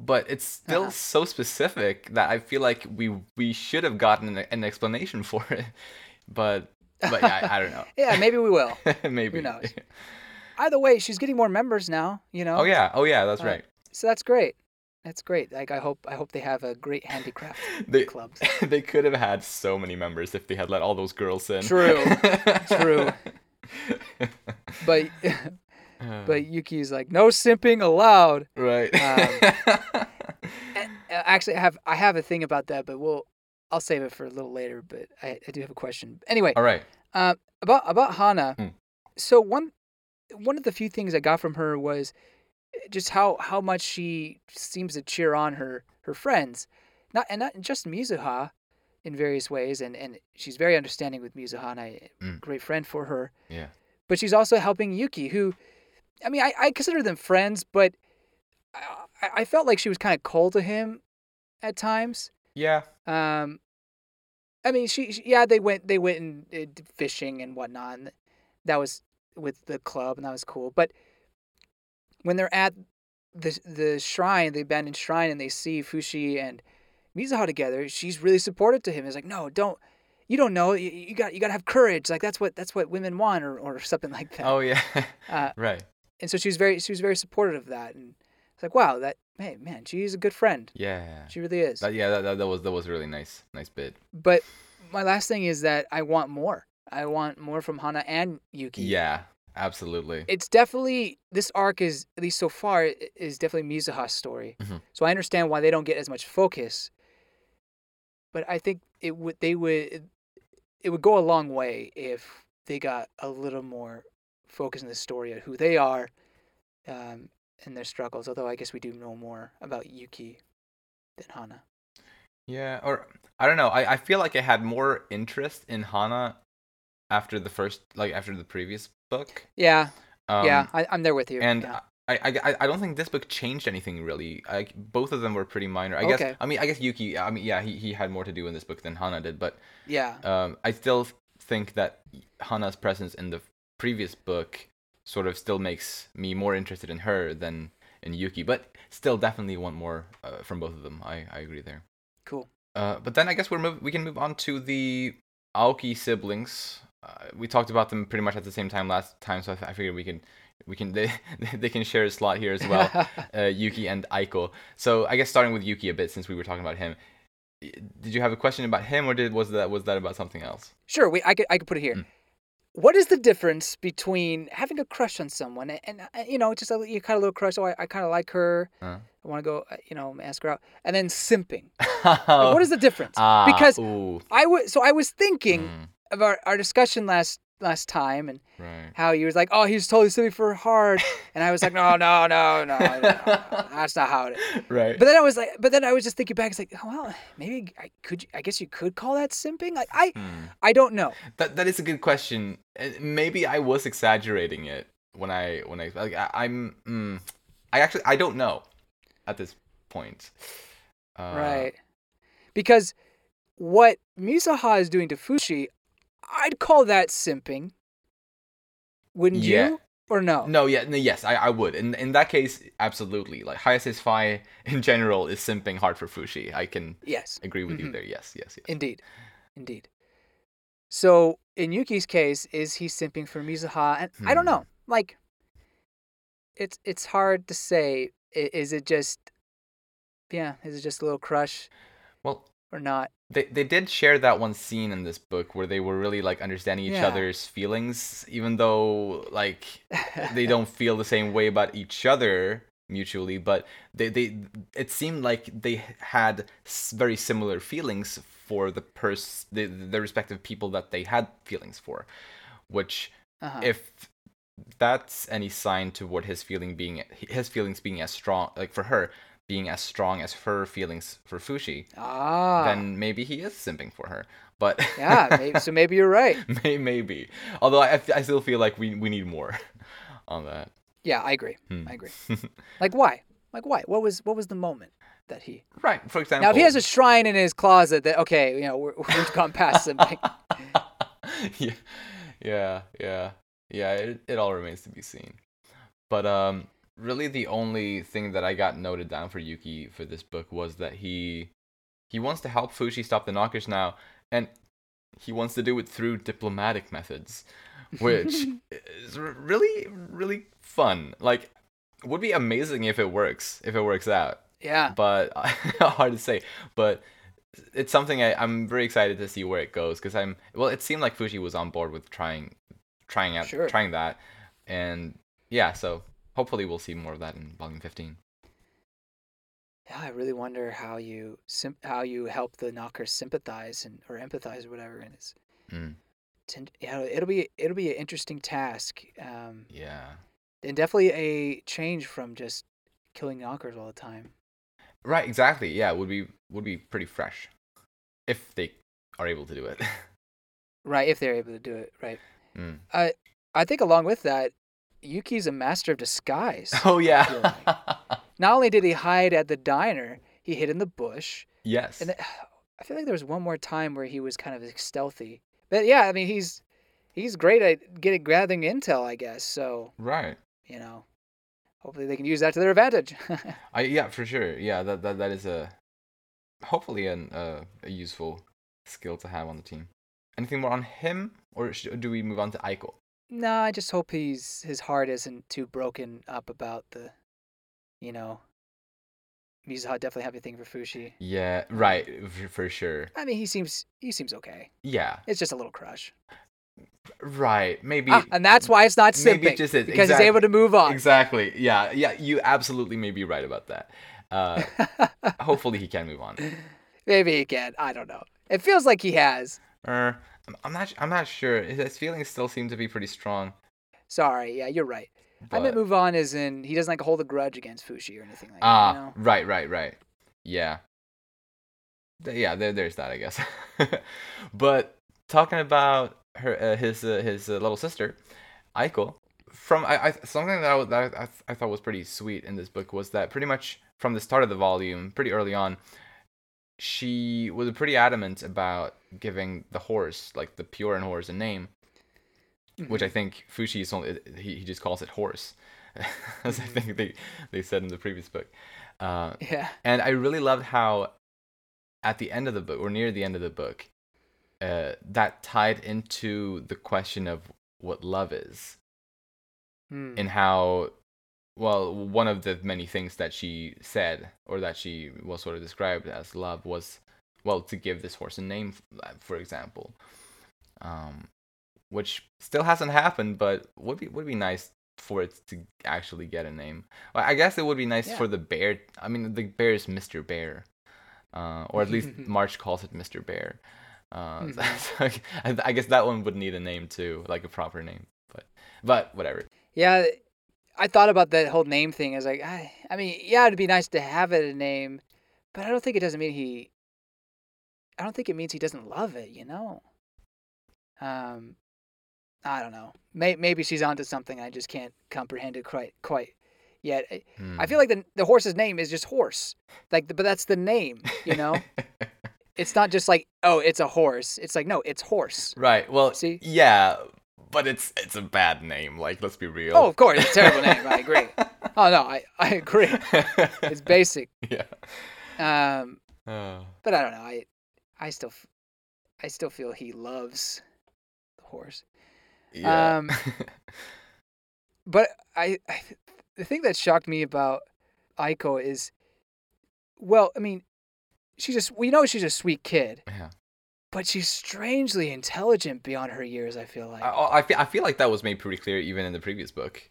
But it's still Uh-huh. so specific that I feel like we we should have gotten an, an explanation <laughs> for it. But but yeah, I, I don't know. <laughs> yeah, maybe we will. <laughs> Maybe. Who knows? Either way, she's getting more members now. You know. Oh yeah. Oh yeah. That's Uh, right. So that's great. That's great. Like I hope I hope they have a great handicraft <laughs> They clubs. they could have had so many members if they had let all those girls in. True. True. But but <sighs> Yuki's like no simping allowed. right. Um, And, uh, actually, I have I have a thing about that, but we'll I'll save it for a little later. But I, I do have a question. Anyway, all right. uh, about about Hana. Hmm. So one one of the few things I got from her was just how how much she seems to cheer on her her friends, not and not just Mizuha, in various ways, and and she's very understanding with Mizuha, and I Mm. great friend for her. Yeah. But she's also helping Yuki, who, I mean, I, I consider them friends, but I, I felt like she was kind of cold to him at times. Yeah. Um, I mean, she, she yeah, they went they went and uh, did fishing and whatnot. And that was with the club, and that was cool. But when they're at the the shrine, the abandoned shrine, and they see Fushi and Mizuha together, she's really supportive to him. It's like, no, don't. You don't know. You, you got you got to have courage. Like that's what that's what women want, or, or <laughs> something like that. Oh yeah. Uh, <laughs> right. and so she was very she was very supportive of that, and it's like, wow, that hey man, she's a good friend. Yeah. She really is. That, yeah, that, that, that was that was a really nice nice bit. But my last thing is that I want more. I want more from Hana and Yuki. Yeah, absolutely. It's definitely this arc is at least so far is definitely Mizuha's story. Mhm. So I understand why they don't get as much focus. But I think it would they would it would go a long way if they got a little more focus in the story of who they are um, and their struggles. Although I guess we do know more about Yuki than Hana. Yeah, or I don't know. I, I feel like I had more interest in Hana after the first, like after the previous book. Yeah, Um, yeah, I, I'm there with you. and yeah. I, I, I- don't think this book changed anything really. I, both of them were pretty minor. I guess. Okay. I mean, I guess Yuki. I mean, yeah, he, he had more to do in this book than Hana did, but yeah, um, I still think that Hana's presence in the previous book sort of still makes me more interested in her than in Yuki, but still definitely want more uh, from both of them. I, I agree there. cool. Uh, but then I guess we're move- we can move on to the Aoki siblings. Uh, we talked about them pretty much at the same time last time, so I, th- I figured we can we can <laughs> they, they can share a slot here as well. <laughs> uh, Yuki and Aiko. So I guess starting with Yuki a bit since we were talking about him. Did you have a question about him, or did was that was that about something else? Sure, we, I could I could put it here. Mm. What is the difference between having a crush on someone and, and uh, you know just a, you kind of little crush? Oh, I, I kind of like her. Uh. I want to go, you know, ask her out, and then simping. Like, <laughs> Like, what is the difference? Ah, because ooh, I was so I was thinking mm, of our, our discussion last last time and right. how he was like, oh, he's totally simping for hard, and I was like, no, no, no, no, no, that's not how it is. <laughs> right. But then I was like, but then I was just thinking back. It's like, oh, well, maybe I could. I guess you could call that simping. Like I, Hmm. I don't know. That that is a good question. Uh, Maybe I was exaggerating it when I when I like I, I'm mm, I actually I don't know at this point. Uh, Right. Because what Mizuha is doing to Fushi, I'd call that simping. Wouldn't Yeah. you? or no? No, yeah, no, yes, I, I would. In in that case, absolutely. Like Hayase's Fi <laughs> in general is simping hard for Fushi. I can Yes, agree with you Mhm. there. Yes, yes, yes. indeed, indeed. So in Yuki's case, is he simping for Mizuha? And I don't Hmm. know. Like, it's it's hard to say. Is it just, yeah? Is it just a little crush Well, or not? they they did share that one scene in this book where they were really like understanding each Yeah. other's feelings, even though like they <laughs> don't feel the same way about each other mutually but they, they it seemed like they had very similar feelings for the pers the, the respective people that they had feelings for which Uh-huh. if that's any sign toward his feeling being his feelings being as strong like for her being as strong as her feelings for fushi ah, then maybe he is simping for her but yeah. Maybe, so maybe you're right. <laughs> may, maybe although I, I still feel like we, we need more <laughs> on that Yeah, I agree. Hmm. I agree. <laughs> Like why? Like why? What was what was the moment that he? right for example Now, if he has a shrine in his closet, that okay, you know, we're, we've gone past something. yeah, yeah, yeah, yeah. It, it all remains to be seen. But um, really, the only thing that I got noted down for Yuki for this book was that he he wants to help Fushi stop the knockers now, and he wants to do it through diplomatic methods, <laughs> which is really really fun. Like, would be amazing if it works if it works out yeah. but <laughs> hard to say. But it's something I, I'm very excited to see where it goes because I'm well. It seemed like Fushi was on board with trying, trying out, Sure. trying that, and yeah. So hopefully we'll see more of that in volume 15. Yeah, I really wonder how you how you help the knockers sympathize and or empathize or whatever. And it's, Mm. it's in- yeah, it'll be it'll be an interesting task. Um, Yeah. and definitely a change from just killing knockers all the time. Right. Exactly. Yeah. Would be would be pretty fresh if they are able to do it. <laughs> Right, if they're able to do it. Right. Mm. I think along with that, Yuki's a master of disguise. <laughs> Oh yeah. feel Not only did he hide at the diner, he hid in the bush. yes. And <sighs> I feel like there was one more time where he was kind of stealthy. But yeah, I mean he's he's great at getting gathering intel, I guess. So right. you know, hopefully they can use that to their advantage. <laughs> I yeah for sure. Yeah. That that that is a hopefully an uh, a useful skill to have on the team. Anything more on him, or sh- do we move on to Aiko? No, I just hope he's his heart isn't too broken up about the, you know, Mizuha definitely have a thing for Fushi. Yeah, right, for, sure. I mean, he seems he seems okay. Yeah, It's just a little crush, right. Maybe ah, and that's why it's not simping maybe just is because he's able to move on. exactly. Yeah, yeah. You absolutely may be right about that. Uh, <laughs> hopefully he can move on. Maybe he can. I don't know. It feels like he has. Uh, I'm- not. I'm not sure. His feelings still seem to be pretty strong. Sorry. Yeah, you're right. I meant move on as in he doesn't like hold a grudge against Fushi or anything like Ah, that. You know? right, right, right. Yeah. Yeah, there, there's that, I guess. <laughs> but talking about her, uh, his, uh, his uh, little sister, Aiko, from I, I something that I, that I, I thought was pretty sweet in this book was that pretty much from the start of the volume, pretty early on, she was pretty adamant about giving the horse, like the Pioran horse, a name, which I Mhm. think Fushi is only he, he just calls it horse, <laughs> as I Mhm. think they they said in the previous book. Uh, Yeah. and I really loved how, at the end of the book, or near the end of the book, uh, that tied into the question of what love is, Hmm. and how, well, one of the many things that she said, or that she was sort of described as love, was, well, to give this horse a name, for example, um, which still hasn't happened, but would be would be nice for it to actually get a name. Well, I guess it would be nice Yeah. for the bear. I mean, the bear is Mr. Bear, uh, or at least <laughs> March calls it Mr. Bear. Uh, <laughs> so Mhm. I, I guess that one would need a name too, like a proper name. But but whatever. Yeah, I thought about that whole name thing. I was like, I, I mean, yeah, it'd be nice to have it a name, but I don't think it doesn't mean he. I don't think it means he doesn't love it. You know. Um, I don't know. May, maybe she's onto something. I just can't comprehend it quite quite yet. I- Hmm. I feel like the the horse's name is just horse, like, but that's the name. You know, <laughs> it's not just like oh, it's a horse. It's like no, it's horse. right. Well, See? yeah, but it's it's a bad name. Like, let's be real. Oh, of course, it's a terrible name. I agree. <laughs> Oh no, I I agree. It's basic. <laughs> yeah. Um, Uh, but I don't know. I I still I still feel he loves the horse. yeah. Um, <laughs> But I, I the thing that shocked me about Aiko is, well, I mean, she's just we know she's a sweet kid, yeah. but she's strangely intelligent beyond her years. I feel like. I, I feel I feel like that was made pretty clear even in the previous book.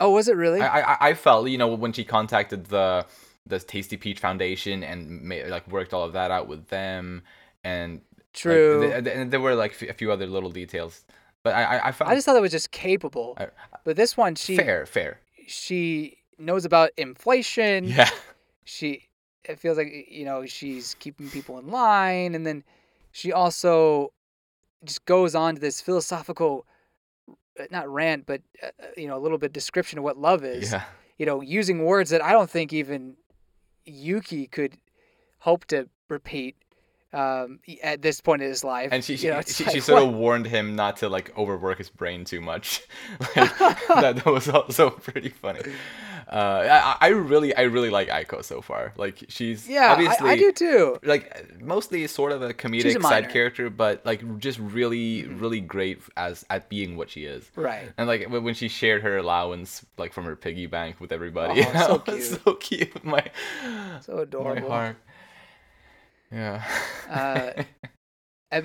oh, was it really? I, I I felt you know when she contacted the the Tasty Peach Foundation and made, like worked all of that out with them and like, True. th- th- and there were like f- a few other little details, but I I, I found I just thought it was just capable. I- but this one, she fair fair she knows about inflation. yeah She it feels like you know she's keeping people in line, and then she also just goes on to this philosophical, uh, not rant, but uh, uh, you know a little bit description of what love is. yeah You know, using words that I don't think even Yuki could hope to repeat um, at this point in his life. and she she, you know, she, like, she sort what- of warned him not to like overwork his brain too much. <laughs> like, <laughs> that, that was also pretty funny. Uh, I, I really I really like Aiko so far. Like she's yeah, obviously I, I do too. like mostly sort of a comedic a side character, but like just really really great as at being what she is. Right. And like when she shared her allowance like from her piggy bank with everybody, Oh, <laughs> so cute. so cute. <laughs> My So adorable. my heart. Yeah. Uh, <laughs>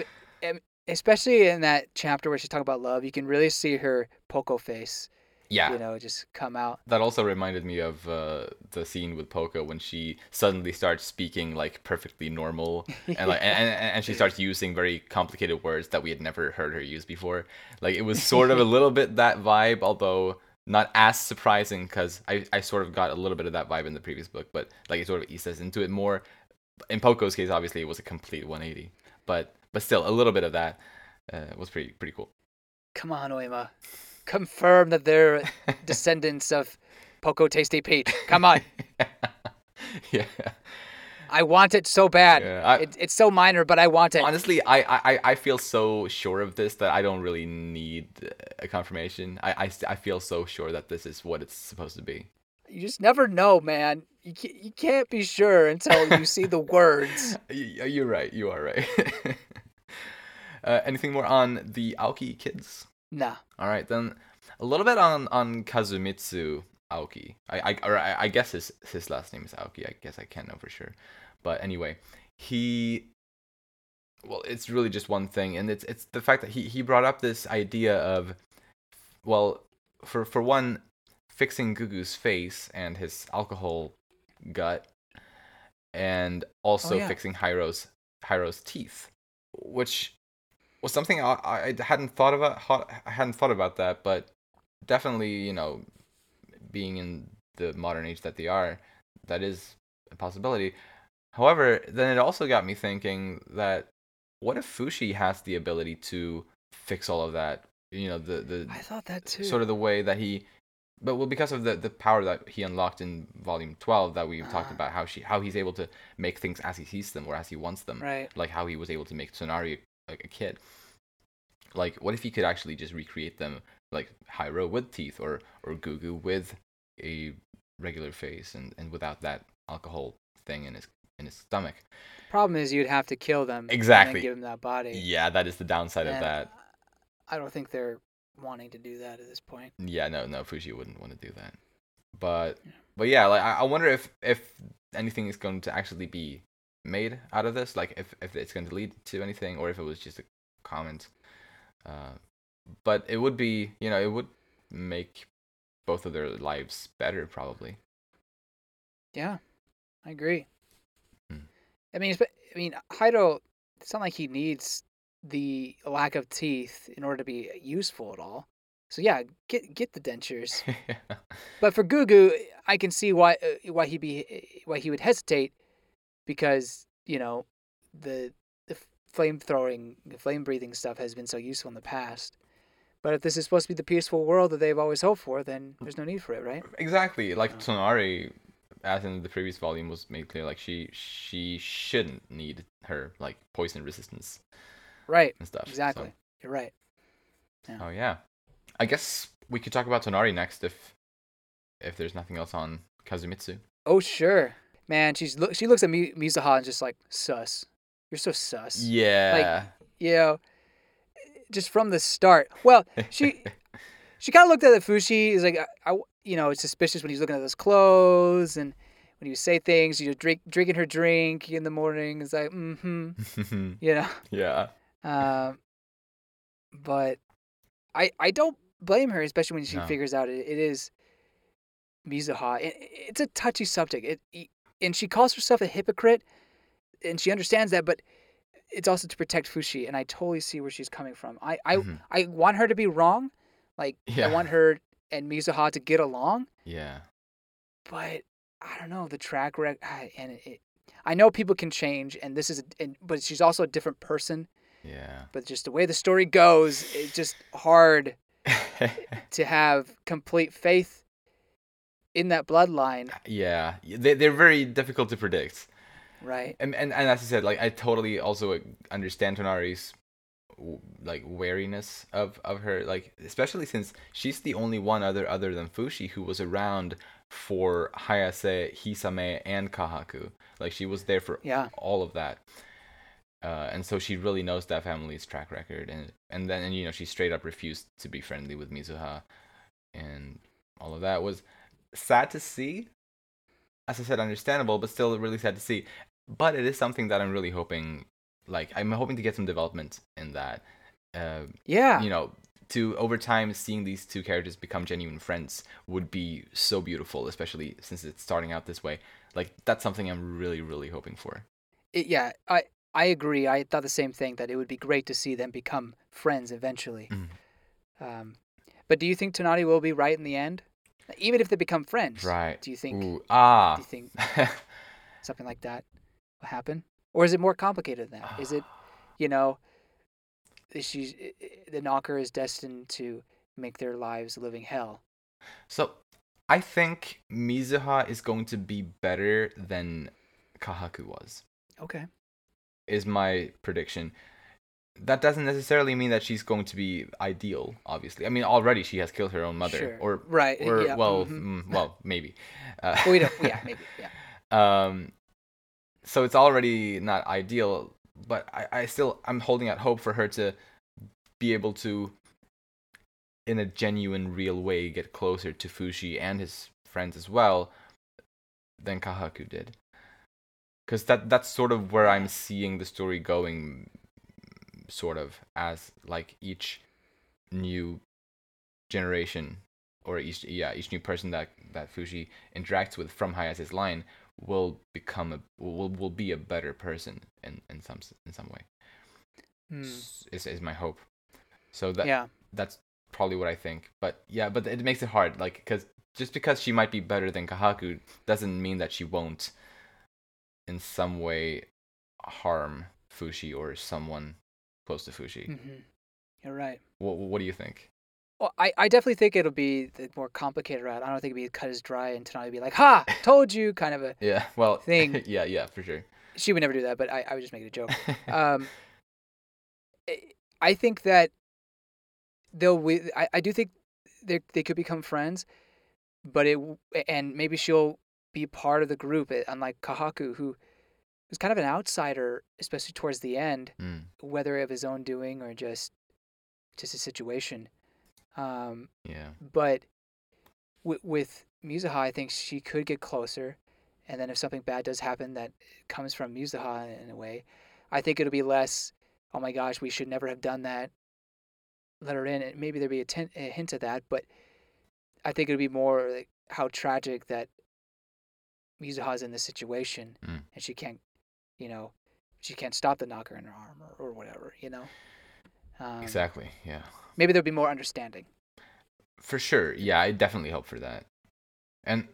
especially in that chapter where she's talking about love, you can really see her Poco face, yeah. you know, just come out. That also reminded me of uh, the scene with Poco when she suddenly starts speaking like perfectly normal, <laughs> and like and, and, and she starts using very complicated words that we had never heard her use before. Like it was sort of a <laughs> little bit that vibe, although not as surprising because I, I sort of got a little bit of that vibe in the previous book, but like it sort of eased us into it more. In Poco's case, obviously, it was a complete 180, but but still a little bit of that uh, was pretty pretty cool. Come on, Oima. Confirm that they're <laughs> descendants of Poco Tasty Pete. Come on. <laughs> yeah. I want it so bad. Yeah, I- it, it's so minor, but I want it. Honestly, I, I, I feel so sure of this that I don't really need a confirmation. I, I, I feel so sure that this is what it's supposed to be. You just never know, man. You can't, you can't be sure until you see the words. <laughs> You're right. You are right. uh, anything more on the Aoki kids? Nah. All right, then a little bit on on Kazumitsu Aoki. I, I or I, I guess his his last name is Aoki. I guess I can't know for sure, but anyway, he. Well, it's really just one thing, and it's it's the fact that he he brought up this idea of, well, for for one, fixing Gugu's face and his alcohol gut, and also oh, yeah. fixing Hairo's Hairo's teeth, which was something I, I hadn't thought about. I hadn't thought about that, but definitely, you know, being in the modern age that they are, that is a possibility. However, then it also got me thinking that what if Fushi has the ability to fix all of that? You know, the the I thought that too. sort of the way that he but well because of the the power that he unlocked in volume 12 that we've talked Ah. about how she how he's able to make things as he sees them or as he wants them Right. like how he was able to make Tonari like a kid like what if he could actually just recreate them like Hairo with teeth or or Gugu with a regular face and and without that alcohol thing in his in his stomach Problem is, you'd have to kill them. and Exactly. give them that body. yeah that is the downside of that I don't think they're wanting to do that at this point. Yeah, no, no, Fushi wouldn't want to do that. But Yeah. but yeah, like I, I wonder if if anything is going to actually be made out of this, like if if it's going to lead to anything, or if it was just a comment. Uh, but it would be, you know, it would make both of their lives better, probably. Yeah, I agree. Hmm. I mean, I mean, Hairo. It's not like he needs the lack of teeth in order to be useful at all. So yeah, get get the dentures. <laughs> But for Gugu, I can see why uh, why he be why he would hesitate, because you know the the flame throwing, the flame breathing stuff has been so useful in the past. But if this is supposed to be the peaceful world that they've always hoped for, then there's no need for it, right? exactly, like Tonari, as in the previous volume was made clear, like she she shouldn't need her like poison resistance Right. and stuff. so- Exactly. You're right. Oh yeah. I guess we could talk about Tonari next if if there's nothing else on Kazumitsu. Oh sure, man. She's look. She looks at Mi- Mizuha and just like sus. You're so sus. Yeah. You know, just from the start. Well, she <laughs> she kind of looked at the Fushi. Is like, I, I, you know, it's suspicious when he's looking at those clothes and when he would say things. You know, drink drinking her drink in the morning. It's like, mm-hmm. <laughs> You know. yeah. Um, but I I don't blame her, especially when she No. figures out it, it is Mizuha. It, it's a touchy subject. It, and she calls herself a hypocrite, and she understands that, but it's also to protect Fushi, and I totally see where she's coming from. I I, Mhm. I want her to be wrong, like Yeah. I want her and Mizuha to get along, Yeah. but I don't know the track record, and it, it, I know people can change, and this is, a, and, but she's also a different person. Yeah. But just the way the story goes, it's just hard <laughs> to have complete faith in that bloodline, yeah. They they're very difficult to predict. right? And, and and as I said, like I totally also understand Tonari's like wariness of of her, like especially since she's the only one other other than Fushi who was around for Hayase, Hisame, and Kahaku. Like she was there for Yeah. all of that. Uh, and so she really knows that family's track record, and and then and, you know she straight up refused to be friendly with Mizuha, and all of that was sad to see. As I said, understandable, but still really sad to see. But it is something that I'm really hoping, like I'm hoping to get some development in that. Uh, Yeah. you know, to over time seeing these two characters become genuine friends would be so beautiful, especially since it's starting out this way. Like that's something I'm really, really hoping for. It- yeah, I I agree. I thought the same thing that it would be great to see them become friends eventually. Mm. Um, but do you think Tonari will be right in the end, even if they become friends? Right. Do you think? Ooh, ah. Do you think <laughs> something like that will happen, or is it more complicated than that? Is it, you know, she's the knocker is destined to make their lives living hell? So, I think Mizuha is going to be better than Kahaku was. Okay. Is my prediction. That doesn't necessarily mean that she's going to be ideal. Obviously, I mean already she has killed her own mother, Sure. or Right. or yeah. well, mhm. mm, well maybe. <laughs> Uh, we don't. Yeah. Maybe. Yeah. <laughs> um, so it's already not ideal, but I, I still I'm holding out hope for her to be able to, in a genuine, real way, get closer to Fushi and his friends as well, than Kahaku did. Because that that's sort of where I'm seeing the story going, sort of as like each new generation or each yeah each new person that that Fushi interacts with from Hayase's line will become a will will be a better person in in some in some way Hmm. Is is my hope so that yeah. that's probably what I think but yeah but it makes it hard like because just because she might be better than Kahaku doesn't mean that she won't in some way harm Fushi or someone close to Fushi hmm You're right. what what do you think Well, I, I definitely think it'll be the more complicated route. I don't think it'll be cut as dry and Tonari be like, "Ha, told you," kind of a. <laughs> yeah well <laughs> Thing. yeah yeah for sure She would never do that, but I, I would just make it a joke. <laughs> um, I- think that they'll. I, I do think they they could become friends, but it and maybe she'll be part of the group, eh, unlike Kahaku, who was kind of an outsider, especially towards the end, Mm, whether of his own doing or just just a situation. Um, yeah but with, with Mizuha, I think she could get closer, and then if something bad does happen that comes from Mizuha in a way, I think it'll be less. Oh my gosh, we should never have done that. Let her in, and maybe there'll be a, tin- a hint of that, but I think it'll be more like how tragic that Mizuha's in this situation, Mm. and she can't, you know, she can't stop the knocker in her arm or, or whatever, you know. Um, exactly yeah Maybe there'll be more understanding. For sure. Yeah, I definitely hope for that. And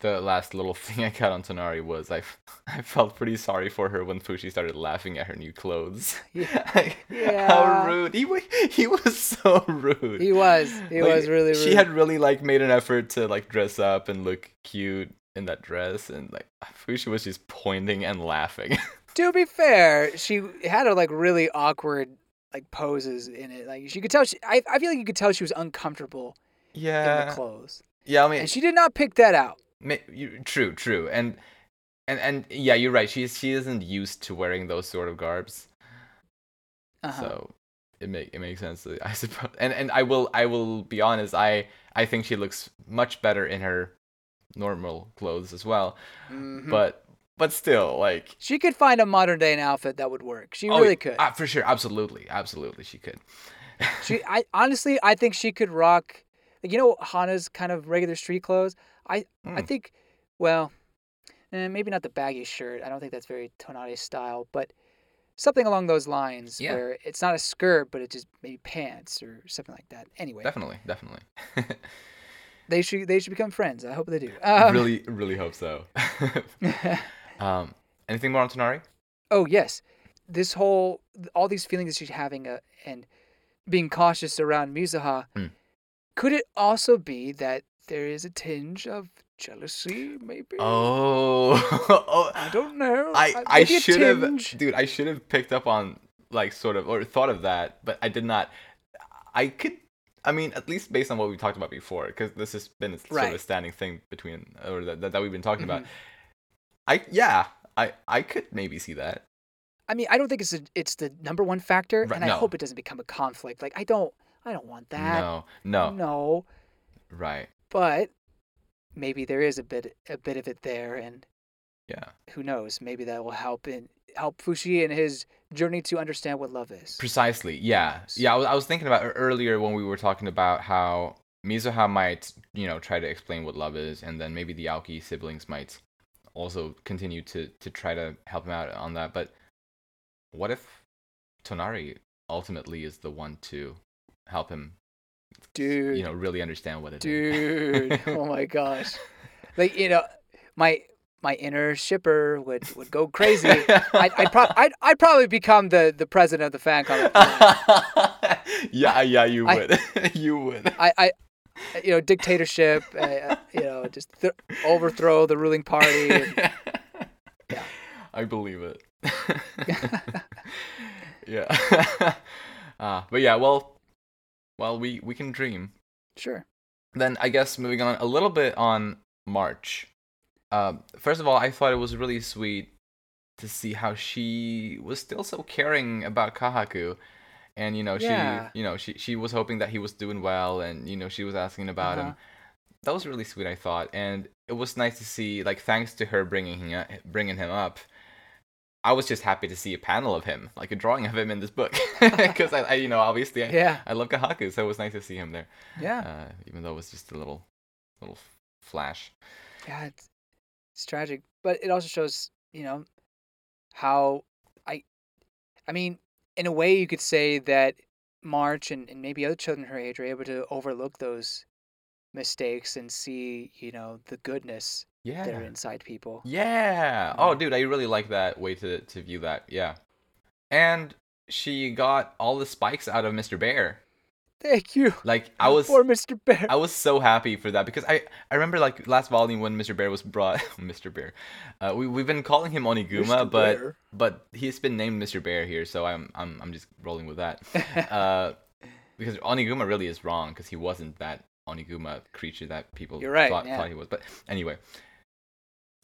the last little <laughs> thing I got on Tonari was I, f- <laughs> I felt pretty sorry for her when Fushi started laughing at her new clothes. Yeah. <laughs> Like, Yeah. How rude. He, he was so rude. He was. He Like, was really rude. She had really like made an effort to like dress up and look cute in that dress and like Fushi was just pointing and laughing. <laughs> to be fair, she had a like really awkward like poses in it. Like she could tell. She, I I feel like you could tell she was uncomfortable in the Yeah. clothes, Yeah, I mean, and she did not pick that out. Ma- you, true, true, and and and yeah, you're right. She's she isn't used to wearing those sort of garbs, Uh-huh. so it make it makes sense, I suppose. And and I will I will be honest. I I think she looks much better in her normal clothes as well. Mhm. But but still, like she could find a modern day outfit that would work. She oh, really could. ah, for sure, absolutely, absolutely, she could. She, <laughs> I honestly, I think she could rock. You know, Hana's kind of regular street clothes. I, I Hmm. think, well, eh, maybe not the baggy shirt. I don't think that's very Tonari style, but something along those lines Yeah. where it's not a skirt, but it's just maybe pants or something like that. Anyway, definitely, definitely. <laughs> they should they should become friends. I hope they do. <laughs> Um, really, really hope so. <laughs> um, anything more on Tonari? oh yes, this whole all these feelings that she's having uh, and being cautious around Mizuha. Hmm. Could it also be that there is a tinge of jealousy? Maybe. Oh, <laughs> oh I don't know. I Uh, I should have, dude. I should have picked up on like sort of or thought of that, but I did not. I could. I mean, at least based on what we talked about before, because this has been a sort of a standing thing between, or that, that we've been talking about. Mhm. I yeah, I I could maybe see that. I mean, I don't think it's a, it's the number one factor, Right, and I no. hope it doesn't become a conflict. Like I don't I don't want that. No, no, No, right, but maybe there is a bit a bit of it there, and yeah, who knows? Maybe that will help in help Fushi in his journey to understand what love is. precisely. Yeah, yeah. I was I was thinking about earlier when we were talking about how Mizuha might, you know, try to explain what love is, and then maybe the Aoki siblings might also continue to to try to help him out on that. But what if Tonari ultimately is the one to help him, Dude, you know, really understand what it is? dude, <laughs> oh my gosh, like you know, my my inner shipper would would go crazy. <laughs> I'd I'd, pro- I'd I'd probably become the the president of the fan club. <laughs> yeah, yeah, you I- would. <laughs> you would. I, I, you know, dictatorship. Uh, you know, just th- overthrow the ruling party. and- Yeah. I believe it. yeah. uh, but yeah, well, well, we we can dream. sure. Then I guess moving on a little bit on March. Um, first of all, I thought it was really sweet to see how she was still so caring about Kahaku. And you know, Yeah. she you know, she she was hoping that he was doing well and you know, she was asking about Uh-huh. him. That was really sweet, I thought. And it was nice to see like thanks to her bringing him up, bringing him up. I was just happy to see a panel of him, like a drawing of him in this book, <laughs> <laughs> because I, I, you know, obviously, I, Yeah. I love Kahaku, so it was nice to see him there Yeah. uh, even though it was just a little little flash. Yeah. It's, it's tragic, but it also shows, you know, how I, I mean, in a way, you could say that March and, and maybe other children her age are able to overlook those mistakes and see, you know, the goodness yeah. that are inside people. Yeah. Oh, dude, I really like that way to to view that. Yeah. And she got all the spikes out of Mr. Bear. Thank you. Like I was Poor Mr. Bear. I was so happy for that because I I remember like last volume when Mr. Bear was brought <laughs> Mr. Bear. Uh, we we've been calling him Oniguma, but but he's been named Mr. Bear here, so I'm I'm I'm just rolling with that. <laughs> uh, because Oniguma really is wrong because he wasn't that Oniguma creature that people right, thought, yeah. thought he was. But anyway,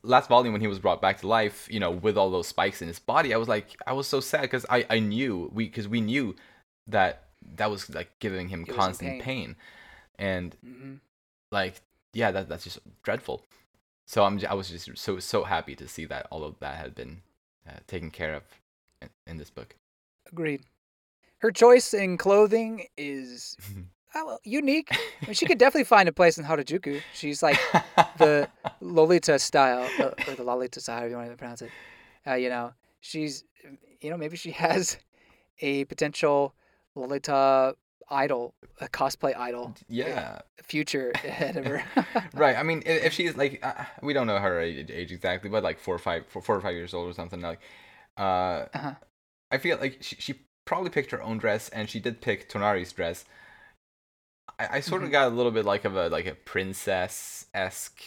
last volume when he was brought back to life, you know, with all those spikes in his body, I was like, I was so sad because I I knew we because we knew that that was like giving him in constant pain. pain. and hmm like yeah, that that's just dreadful. So I'm I was just so so happy to see that all of that had been uh, taken care of in, in this book. Agreed. Her choice in clothing is <laughs> uh, well, unique. I mean, she could definitely find a place in Harajuku. She's like the <laughs> Lolita style, uh, or the Lolita style, however you want to pronounce it. Uh, you know, she's, you know, maybe she <laughs> has a potential Lolita idol, a cosplay idol yeah. future <laughs> ahead of her. <laughs> right. I mean, if she's like, uh, we don't know her age, age exactly, but like four or five, four, four or five years old or something. Like, uh, Uh-huh. I feel like she, she probably picked her own dress, and she did pick Tonari's dress. I, I sort of Mhm. got a little bit like of a like a princess esque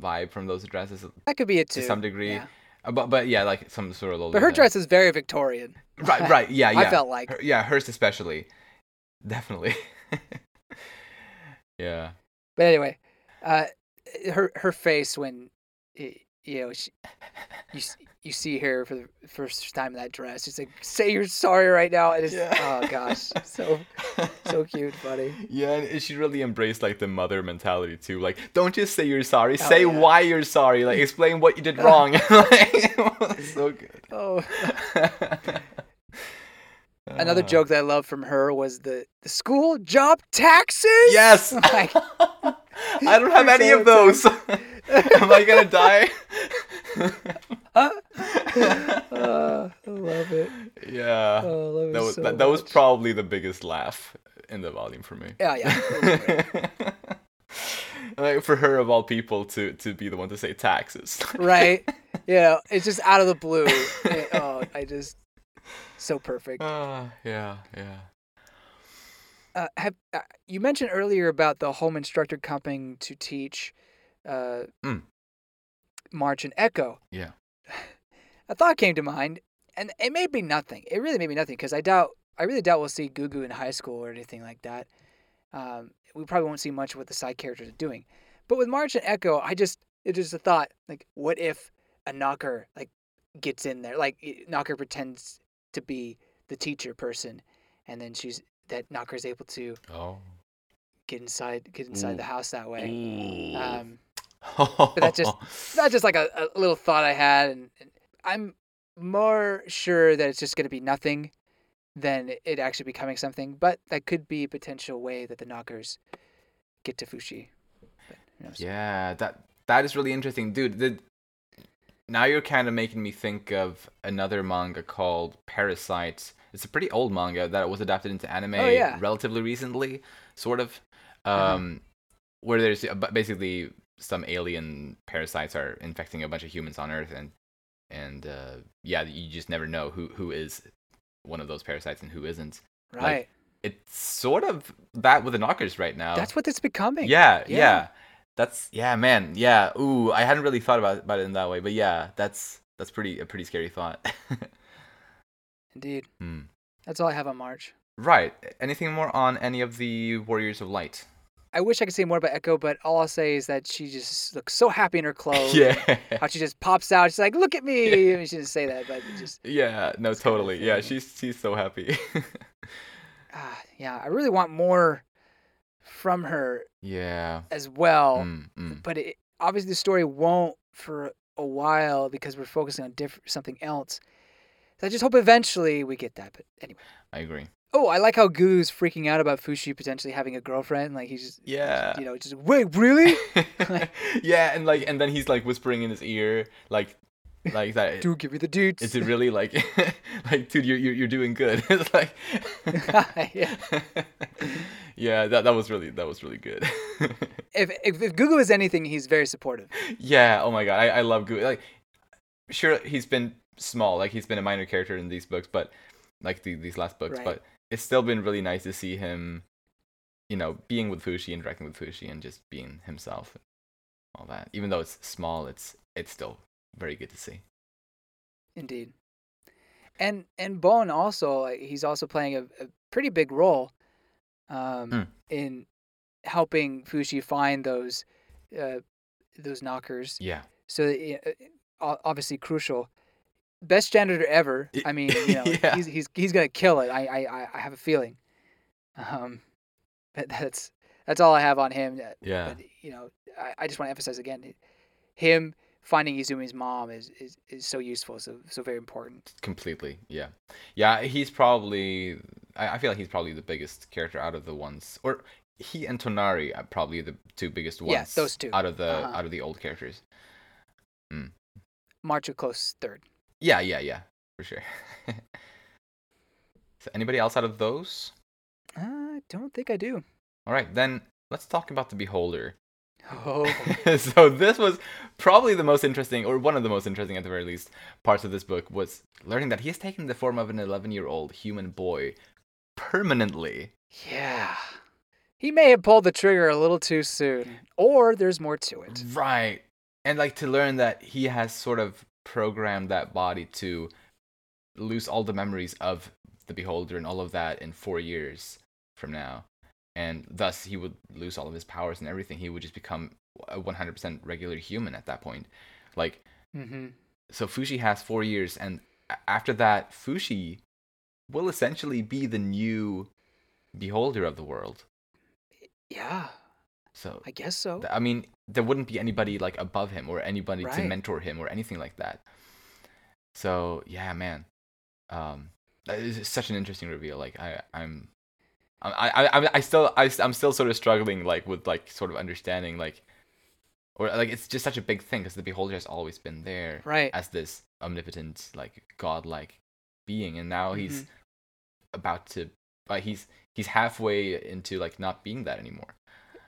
vibe from those dresses that could be it too. to some degree. yeah. Uh, But but yeah, like some sort of. But her dress is very Victorian. Right, right, yeah, <laughs> yeah. I felt like. Her- yeah, hers especially. Definitely. <laughs> yeah. But anyway, uh, her her face when you know she, you you see her for the first time in that dress. She's like, "Say you're sorry right now." And it's Yeah. oh gosh, <laughs> so so cute, buddy. Yeah, and she really embraced like the mother mentality too. Like, don't just say you're sorry. say Oh, yeah. why you're sorry. Like, explain what you did wrong. like, so good. Oh, another joke that I love from her was the the school job taxes. Yes. <laughs> Like, <laughs> I don't have any of those. <laughs> Am I gonna die? uh, I love it. yeah. Oh, love it that was so that, that was probably the biggest laugh in the volume for me. Yeah, yeah. it was great. like for her of all people to to be the one to say taxes. right? You know, it's just out of the blue. It- oh, I just so perfect. Ah, yeah, yeah. Uh, have uh, you mentioned earlier about the home instructor coming to teach uh, Mm. March and Echo? Yeah. <sighs> A thought came to mind, and it may be nothing. It really may be nothing because I doubt, I really doubt we'll see Gugu in high school or anything like that. Um, we probably won't see much of what the side characters are doing. But with March and Echo, I just it just a thought like, what if a knocker like gets in there, like knocker pretends to be the teacher person, and then she's that knocker is able to Oh. get inside get inside Ooh. the house that way. Um, <laughs> but that's just that's just like a, a little thought I had, and, and I'm more sure that it's just going to be nothing than it actually becoming something. But that could be a potential way that the knockers get to Fushi. But who knows? Yeah, that that is really interesting, dude. The, now you're kind of making me think of another manga called Parasyte. It's a pretty old manga that was adapted into anime Oh, yeah. relatively recently, sort of. Um, Uh-huh. where there's uh, basically some alien parasites are infecting a bunch of humans on Earth, and and uh, yeah, you just never know who who is one of those parasites and who isn't. Right. It's sort of that with the knockers right now. That's what it's becoming. Yeah, yeah, Yeah. That's yeah, man. Yeah. Ooh, I hadn't really thought about about it in that way, but yeah, that's that's pretty a pretty scary thought. <laughs> Indeed. Hmm. That's all I have on March. Right. Anything more on any of the Warriors of Light? I wish I could say more about Echo, but all I'll say is that she just looks so happy in her clothes. <laughs> yeah. How she just pops out. She's like, "Look at me!" I mean, she didn't say that, but just Yeah. No, It's kind of totally. Yeah, she's she's so happy. <laughs> ah, yeah. I really want more from her yeah. as well. Mm, mm. but it, obviously the story won't for a while because we're focusing on diff- something else. So I just hope eventually we get that. But anyway. I agree. Oh, I like how Gu's freaking out about Fushi potentially having a girlfriend. Like he's just, Yeah. you know, just wait, really? <laughs> <laughs> yeah, and like and then he's like whispering in his ear like like that Do give me the dudes. is it really like <laughs> like dude you're you're, you're doing good <laughs> it's like <laughs> Yeah. yeah that that was really that was really good if, if if Gugu is anything, he's very supportive. yeah oh my god i, I love Gugu. like sure he's been small like he's been a minor character in these books but like the, these last books Right. but it's still been really nice to see him you know being with fushi interacting with fushi and just being himself and all that even though it's small it's it's still very good to see Indeed. And and Bon also he's also playing a, a pretty big role um, Hmm. in helping Fushi find those uh, those knockers. yeah So uh, obviously crucial. Best janitor ever. I mean, <laughs> you know, Yeah. he's he's he's gonna kill it. I I I- have a feeling. Um, <laughs> but that's that's all I have on him. Yeah But you know, I, I just want to emphasize again, him finding Izumi's mom is, is, is so useful, so so very important. completely yeah yeah he's probably I, I feel like he's probably the biggest character out of the ones or he and tonari are probably the two biggest ones Yeah, those two. out of the Uh-huh. out of the old characters March a close third. yeah yeah yeah for sure <laughs> so anybody else out of those I don't think I do. all right then let's talk about the beholder Oh, <laughs> so this was probably the most interesting or one of the most interesting at the very least parts of this book was learning that he has taken the form of an 11 year old human boy permanently yeah. He may have pulled the trigger a little too soon, or there's more to it. Right. And like to learn that he has sort of programmed that body to lose all the memories of the beholder and all of that in four years from now, and thus he would lose all of his powers and everything. He would just become a 100% regular human at that point. Like Mm-hmm. so Fushi has four years, and after that, Fushi will essentially be the new beholder of the world. Yeah, So I guess so. I mean, there wouldn't be anybody like above him or anybody to mentor him or anything like that. So yeah, man, um, it's such an interesting reveal. Like I, I'm, I, I, I, I still, I, I'm still sort of struggling like with like sort of understanding like, or like it's just such a big thing because the beholder has always been there Right. as this omnipotent like godlike being, and now he's mm-hmm. about to, like he's he's halfway into like not being that anymore.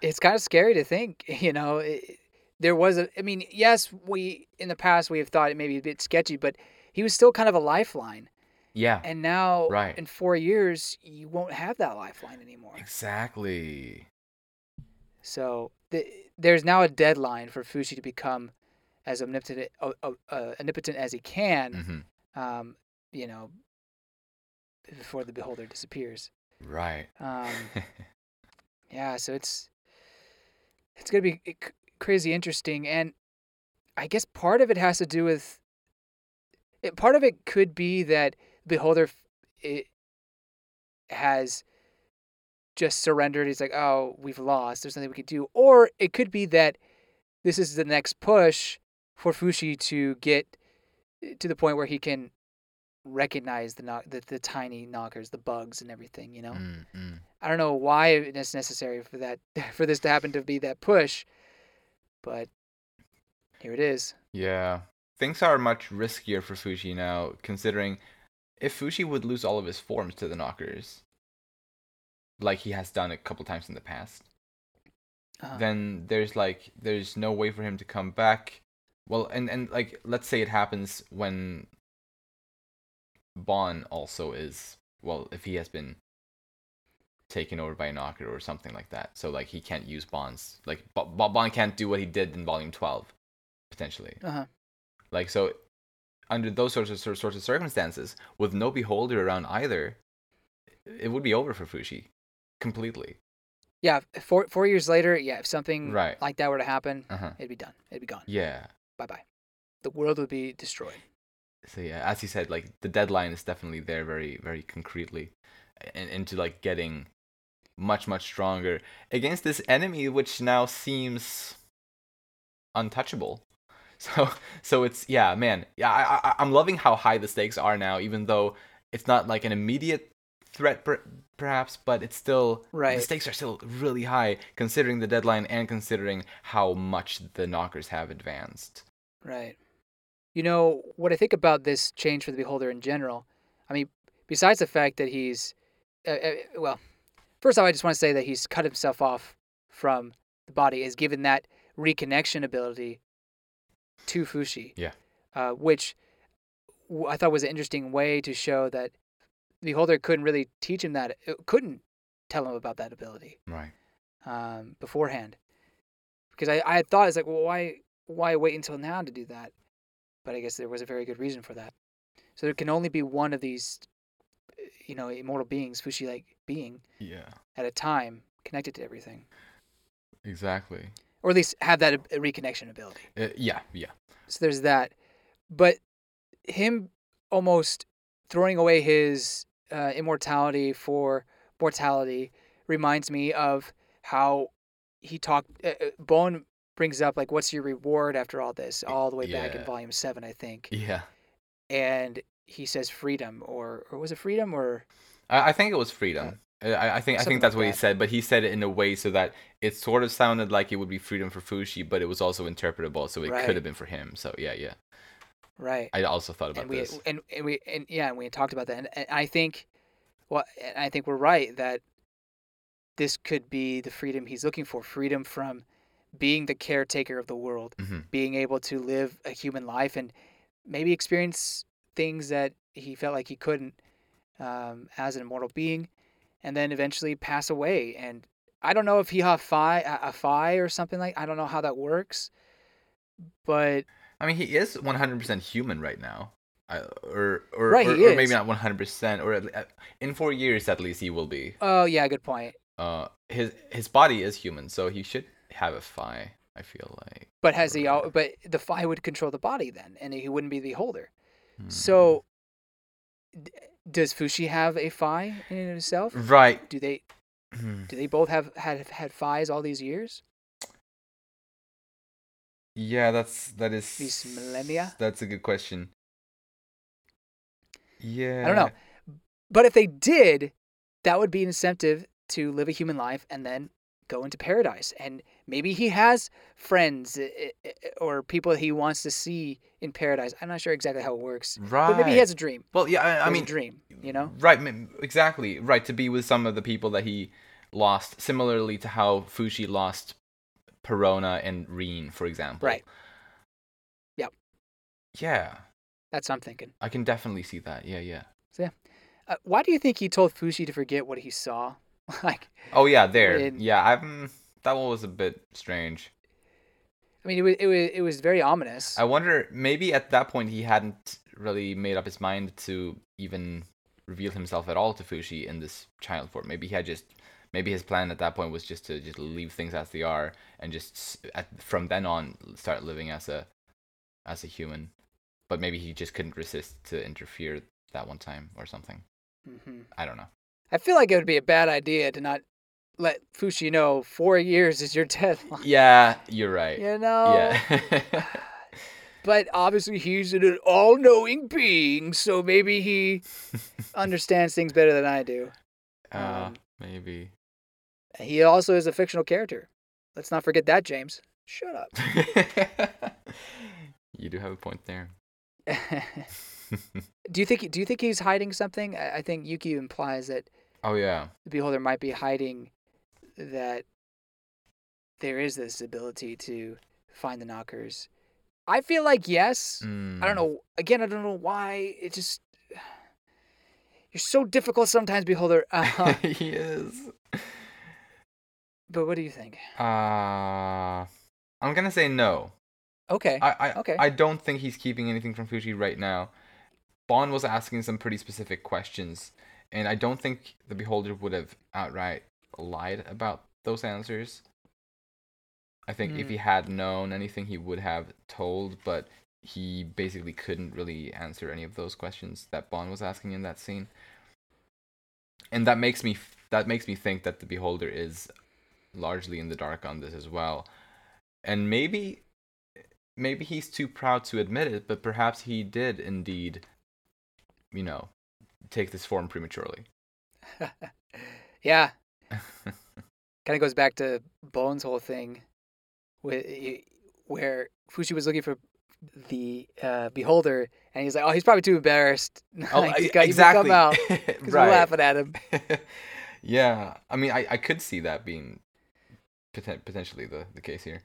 it's kind of scary to think, <laughs> you know, it, there was a, I mean, yes, we, in the past, we have thought it may be a bit sketchy, but he was still kind of a lifeline. Yeah. And now, Right. in four years, you won't have that lifeline anymore. Exactly. So the, there's now a deadline for Fushi to become as omnipotent, uh, uh, uh, omnipotent as he can, hmm um, you know, before the beholder disappears. Right. Um, <laughs> yeah, so it's it's gonna be c- crazy interesting, and I guess part of it has to do with. It, part of it could be that Beholder it has just surrendered. He's like, "Oh, we've lost. There's nothing we can do," or it could be that this is the next push for Fushi to get to the point where he can recognize the knock the, the tiny knockers, the bugs, and everything. You know. Mm, mm. I don't know why it's necessary for that <laughs> for this to happen to be that push, but here it is. Yeah. Things are much riskier for Fushi now, considering if Fushi would lose all of his forms to the knockers, like he has done a couple times in the past, Uh, then there's like there's no way for him to come back. Well, and and like let's say it happens when Bon also is well, if he has been taken over by a knocker or something like that, so like he can't use Bonds. Like Bo- Bo- Bon can't do what he did in Volume Twelve, potentially. uh-huh. Like so, under those sorts of sorts of circumstances, with no beholder around either, it would be over for Fushi, completely. Yeah, four four years later, yeah, if something Right. like that were to happen, Uh huh. it'd be done. It'd be gone. Yeah. Bye bye. The world would be destroyed. So yeah, as you said, like the deadline is definitely there, very very concretely, and into like getting much much stronger against this enemy, which now seems untouchable. <laughs> So so it's yeah, man, yeah, I, I I'm loving how high the stakes are now, even though it's not like an immediate threat per- perhaps, but it's still Right. The stakes are still really high considering the deadline and considering how much the knockers have advanced. Right. You know what I think about this change for the beholder in general. I mean, besides the fact that he's, uh, uh, well, first off, I just want to say that he's cut himself off from the body, is given that reconnection ability to Fushi. Yeah. Uh, which I thought was an interesting way to show that the holder couldn't really teach him that, uh, couldn't tell him about that ability Right. um, beforehand. Because I, I had thought it's like, well, why why wait until now to do that? But I guess there was a very good reason for that. So there can only be one of these, uh, you know, immortal beings, Fushi like being Yeah. at a time, connected to everything, Exactly. Or at least have that reconnection ability. Uh, yeah, yeah. So there's that. But him almost throwing away his uh, immortality for mortality reminds me of how he talked. Uh, uh, Bon brings up like, "What's your reward after all this?" All the way back in Volume Seven, I think, Yeah. and he says freedom, or or was it freedom, or I, I think it was freedom. I, I think I think that's like what he said, but he said it in a way so that it sort of sounded like it would be freedom for Fushi, but it was also interpretable, so it Right. could have been for him. So yeah, yeah. right? I also thought about and we this. and, and we and yeah, and we talked about that, and, and I think, well, I think we're right that this could be the freedom he's looking for, freedom from being the caretaker of the world, hmm being able to live a human life, and maybe experience things that he felt like he couldn't um, as an immortal being, and then eventually pass away. And I don't know if he fi a a Phi or something like. I don't know how that works, but I mean, he is 100% human right now. I, or or, Right, or, he or maybe not 100% or at, in 4 years at least he will be Oh yeah, good point. uh his his body is human so he should have a Phi, i feel like But has he? al- But the Phi would control the body then, and he wouldn't be the holder. Hmm. So, does Fushi have a Phi in and of himself? right Do they? Hmm. Do they both have had had Phis all these years? yeah that's that is These millennia? that's a good question yeah I don't know. But if they did, that would be an incentive to live a human life and then go into paradise. And maybe he has friends eh, eh, eh, or people he wants to see in paradise. I'm not sure exactly how it works, right but maybe he has a dream. well yeah i, I mean dream. You know? right exactly right to be with some of the people that he lost similarly to how fushi lost Parona and Rean for example Right. Yep. yeah That's what I'm thinking. i can definitely see that yeah yeah Uh, why do you think he told Fushi to forget what he saw? <laughs> like, oh yeah there In- yeah i'm that one was a bit strange. I mean, it was it was it was very ominous. i wonder maybe at that point he hadn't really made up his mind to even reveal himself at all to fushi in this child form. Maybe he had just maybe his plan at that point was just to just leave things as they are and just at, from then on start living as a as a human. But maybe he just couldn't resist to interfere that one time or something. Hmm i don't know. I feel like it would be a bad idea to not let Fushi know four years is your <laughs> deadline. yeah you're right You know. yeah <laughs> But obviously, he's an all-knowing being, so maybe he understands things better than I do. uh, <laughs> Um, maybe He also is a fictional character. Let's not forget that, James. Shut up. you do have a point there do you think? Do you think he's hiding something? I, I think Yuki implies that oh yeah the beholder might be hiding that there is this ability to find the knockers. I feel like yes. I Mm. don't know. Again, I don't know why. It just <sighs> you're so difficult sometimes, beholder. <laughs> Uh, <laughs> he is but what do you think? uh i'm gonna say no Okay. I, I Okay. I don't think he's keeping anything from Fushi right now. Bon was asking some pretty specific questions, and I don't think the Beholder would have outright lied about those answers. I think if Mm. he had known anything, he would have told, but he basically couldn't really answer any of those questions that Bon was asking in that scene. And that makes me that makes me think that the Beholder is largely in the dark on this as well. And maybe maybe he's too proud to admit it, but perhaps he did indeed, you know, take this form prematurely. <laughs> yeah. <laughs> Kind of goes back to Bon's whole thing, with where Fushi was looking for the uh, beholder, and he's like, "Oh, he's probably too embarrassed. <laughs> like, I- to come- out because <laughs> we're right. laughing at him." yeah, I mean, I, I could see that being poten- potentially the, the case here.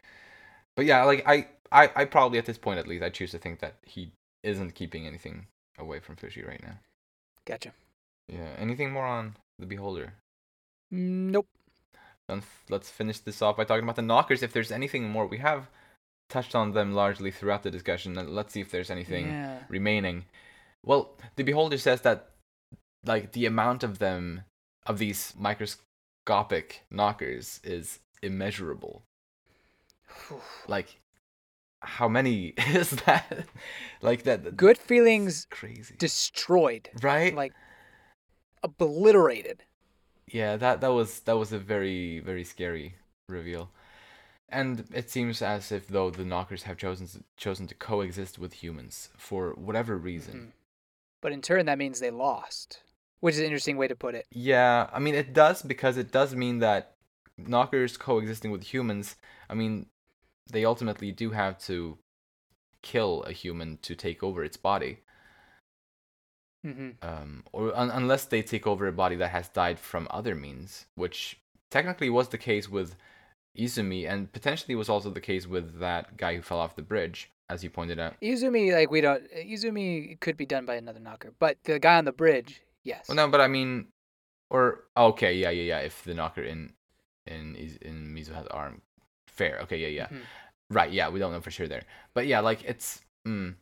But yeah, like I, I, I probably at this point at least I choose to think that he isn't keeping anything away from Fushi right now. Gotcha. Yeah. Anything more on the Beholder? Mm, nope. Then f- let's finish this off by talking about the knockers. If there's anything more, we have touched on them largely throughout the discussion. and Let's see if there's anything Yeah. remaining. Well, the beholder says that like the amount of them of these microscopic knockers is immeasurable. <sighs> Like how many <laughs> is that? like that Good feelings crazy. destroyed, right? like obliterated. Yeah, that that was that was a very very scary reveal. And it seems as if though the knockers have chosen chosen to coexist with humans for whatever reason. Mhm. But in turn, that means they lost, which is an interesting way to put it. Yeah, I mean it does because it does mean that knockers coexisting with humans, I mean they ultimately do have to kill a human to take over its body. Hmm Um or un- unless they take over a body that has died from other means, which technically was the case with Izumi and potentially was also the case with that guy who fell off the bridge as you pointed out. Izumi, like we don't. Izumi could be done by another knocker, but the guy on the bridge, yes. Well, no, but I mean, or okay, yeah, yeah, yeah. If the knocker in in in Mizuha's arm, fair. Okay, yeah, yeah, Mhm. right. Yeah, we don't know for sure there, but yeah, like it's, mm,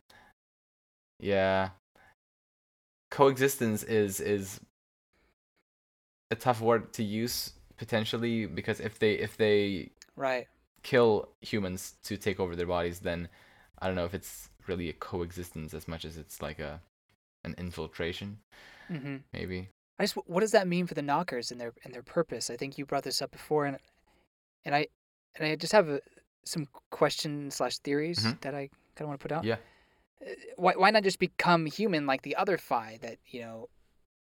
yeah. Coexistence is is a tough word to use potentially because if they if they Right. kill humans to take over their bodies, then I don't know if it's really a coexistence as much as it's like a an infiltration, hmm maybe. I just, what does that mean for the knockers and their and their purpose? I think you brought this up before, and and I and I just have a, some questions slash theories Mhm. that I kind of want to put out. Yeah. Why why not just become human like the other Phi that you know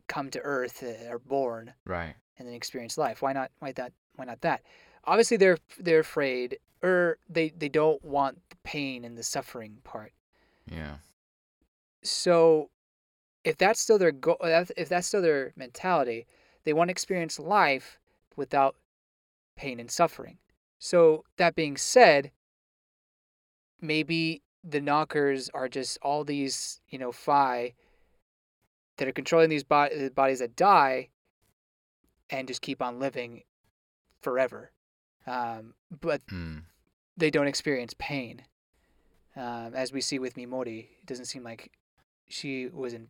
come to Earth, uh, are born, Right. and then experience life? Why not? Why that? Why not that? Obviously, they're they're afraid, or they they don't want the pain and the suffering part. Yeah. So, if that's still their goal, if that's still their mentality, they want to experience life without pain and suffering. So, that being said, maybe the knockers are just all these, you know, phi that are controlling these bo- bodies that die and just keep on living forever. Um, but Hmm. they don't experience pain. Um, as we see with Mimori, it doesn't seem like she was in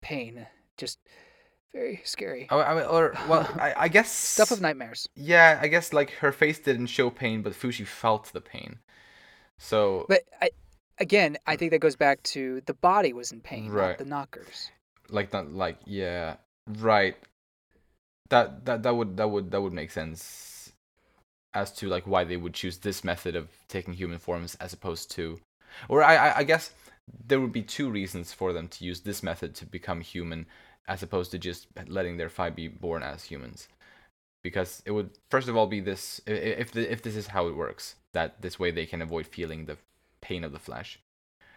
pain. Just very scary. Oh, I mean, or well, <laughs> I, I guess Stuff of nightmares. Yeah, I guess like her face didn't show pain, but Fushi felt the pain. So But I, again, I think that goes back to the body was in pain, Right. not the knockers. like that, like yeah, right. That that that would that would that would make sense as to like why they would choose this method of taking human forms as opposed to, or I I, I guess there would be two reasons for them to use this method to become human as opposed to just letting their phi be born as humans because it would first of all be this if the, if this is how it works that this way they can avoid feeling the pain of the flesh.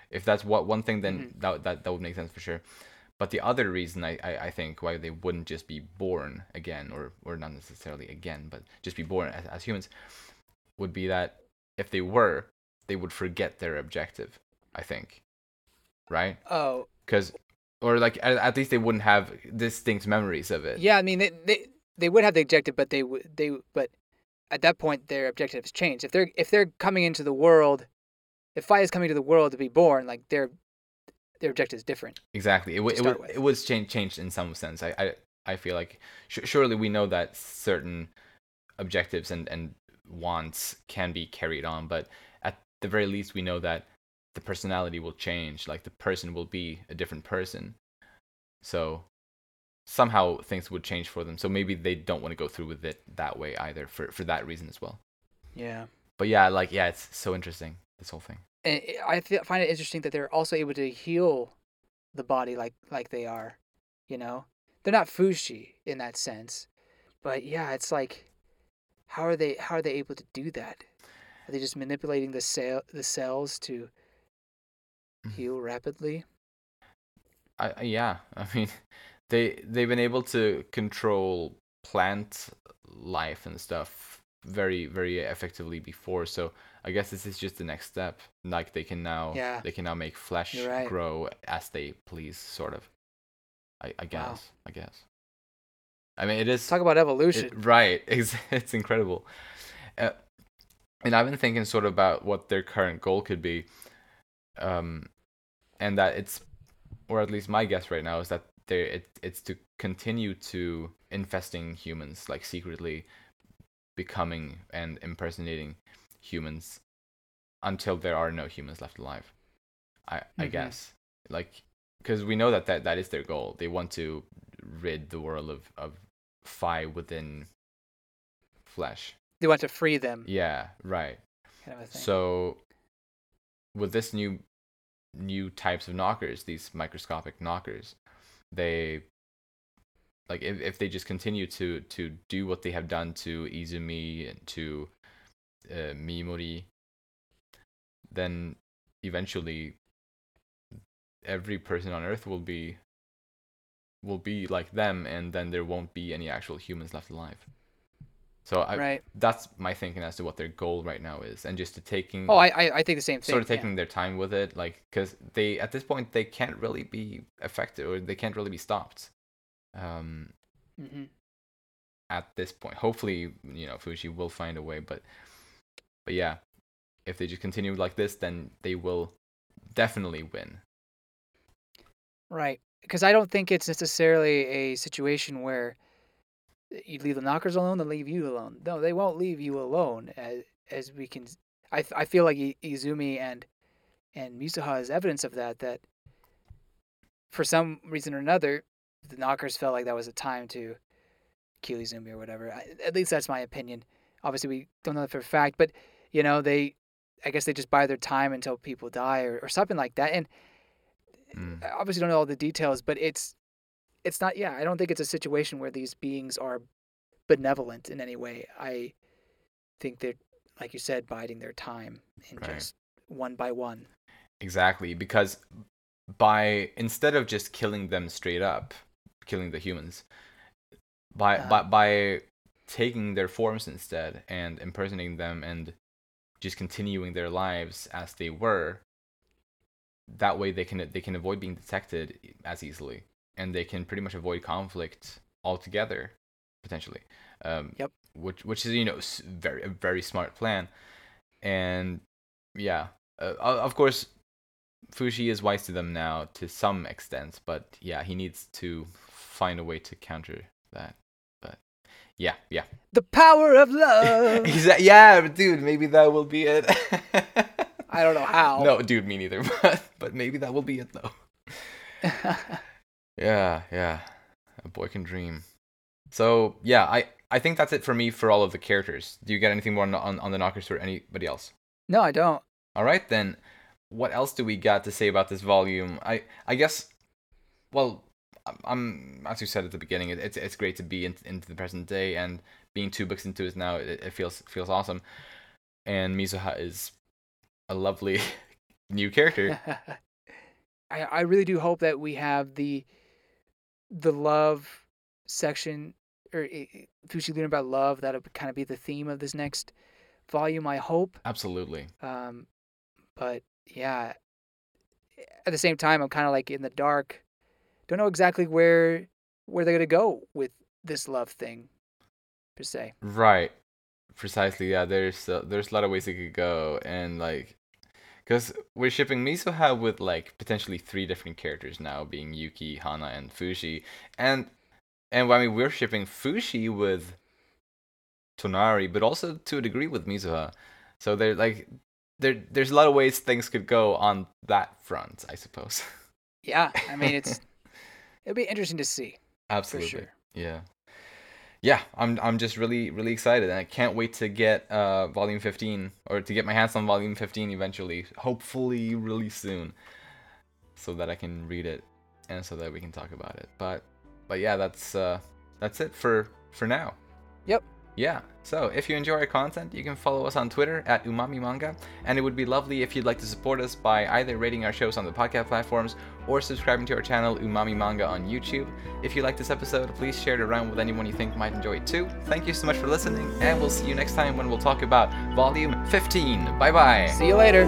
If that's what one thing then mm-hmm. that, that that would make sense for sure. But the other reason I, I, I think why they wouldn't just be born again or or not necessarily again but just be born as, as humans would be that if they were they would forget their objective i think. Right? Oh, because or like at, at least they wouldn't have distinct memories of it. Yeah. I mean, they they, they would have the objective, but they would they but at that point their objective has changed. If they're if they're coming into the world, if Phi is coming to the world to be born, like their their objective is different. Exactly. It, w- it, was it was changed changed in some sense. I I, I feel like sh- surely we know that certain objectives and and wants can be carried on, but at the very least we know that the personality will change. Like the person will be a different person. So somehow things would change for them. So maybe they don't want to go through with it that way either for for that reason as well. Yeah. But yeah, like yeah, it's so interesting this whole thing. and I th- find it interesting that they're also able to heal the body like like they are, you know. They're not fushi in that sense, but yeah, it's like, how are they how are they able to do that? Are they just manipulating the cell the cells to Mhm. heal rapidly? I- yeah, I <laughs> mean, they they've been able to control plant life and stuff very very effectively before. So I guess this is just the next step. Like they can now Yeah. they can now make flesh right. grow as they please, sort of. I I guess Wow. I guess. I mean, it is Talk about evolution. it, right. <laughs> It's, it's incredible. Uh, and I've been thinking sort of about what their current goal could be. Um, and that it's, or at least my guess right now is that they it, it's to continue to infesting humans, like secretly becoming and impersonating humans until there are no humans left alive. I, I Mhm. guess. Like, because we know that, that that is their goal. They want to rid the world of, of Phi within flesh. they want to free them, Yeah, right. kind of thing. So with this new new types of knockers, these microscopic knockers, they like if, if they just continue to to do what they have done to Izumi and to uh, Mimori, then eventually every person on Earth will be will be like them, and then there won't be any actual humans left alive. So I, right. that's my thinking as to what their goal right now is, and just to taking Oh, I, I think the same thing. sort of yeah. taking their time with it, like because they at this point they can't really be affected or they can't really be stopped. Um, Mhm. at this point, hopefully, you know, Fushi will find a way, but but yeah, if they just continue like this, then they will definitely win. Right. because I don't think it's necessarily a situation where you leave the knockers alone, they leave you alone. No, they won't leave you alone. As as we can, I I feel like Izumi and and Mizuha is evidence of that. That for some reason or another, the knockers felt like that was a time to kill Izumi or whatever. I, at least that's my opinion. Obviously, we don't know that for a fact, but you know they, I guess they just buy their time until people die or, or something like that. And mm. I obviously don't know all the details, but it's it's not yeah i don't think it's a situation where these beings are benevolent in any way i think they're like you said biding their time and right. just one by one exactly because by instead of just killing them straight up killing the humans by uh, by by taking their forms instead and impersonating them and just continuing their lives as they were that way they can they can avoid being detected as easily and they can pretty much avoid conflict altogether, potentially. Um, yep. Which which is you know very a very smart plan, and yeah, uh, of course, Fushi is wise to them now to some extent, but yeah, he needs to find a way to counter that. Yeah, yeah. The power of love. <laughs> yeah, dude, maybe that will be it. <laughs> I don't know how. No, dude, me neither. <laughs> But but maybe that will be it though. Yeah, yeah. A boy can dream. So yeah, I I think that's it for me for all of the characters. Do you get anything more on on, on the Nokkers or anybody else? No, I don't. All right then. What else do we got to say about this volume? I I guess. Well, I'm as you said at the beginning. It, it's it's great to be in, into the present day and being two books into it now. It, it feels feels awesome. And Mizuha is a lovely <laughs> new character. <laughs> I I really do hope that we have the the love section or Fushi learn about love that'll kind of be the theme of this next volume I hope absolutely um but yeah at the same time I'm kind of like in the dark don't know exactly where where they're going to go with this love thing per se right precisely yeah there's uh, there's a lot of ways it could go and like because we're shipping Mizuha with like potentially three different characters now, being Yuki, Hana, and Fushi, and and I mean we're shipping Fushi with Tonari, but also to a degree with Mizuha. So there like there there's a lot of ways things could go on that front, I suppose. Yeah, I mean <laughs> it's it'll be interesting to see. Absolutely. Sure. Yeah yeah, I'm I'm just really really excited, and I can't wait to get uh, volume 15 or to get my hands on volume 15 eventually, hopefully really soon, so that I can read it and so that we can talk about it. But but yeah, that's uh, that's it for for now. Yep. Yeah, so if you enjoy our content, you can follow us on Twitter at Umami Manga, and it would be lovely if you'd like to support us by either rating our shows on the podcast platforms or subscribing to our channel Umami Manga on YouTube. If you like this episode, please share it around with anyone you think might enjoy it too. Thank you so much for listening, and we'll see you next time when we'll talk about Volume 15. Bye bye. See you later.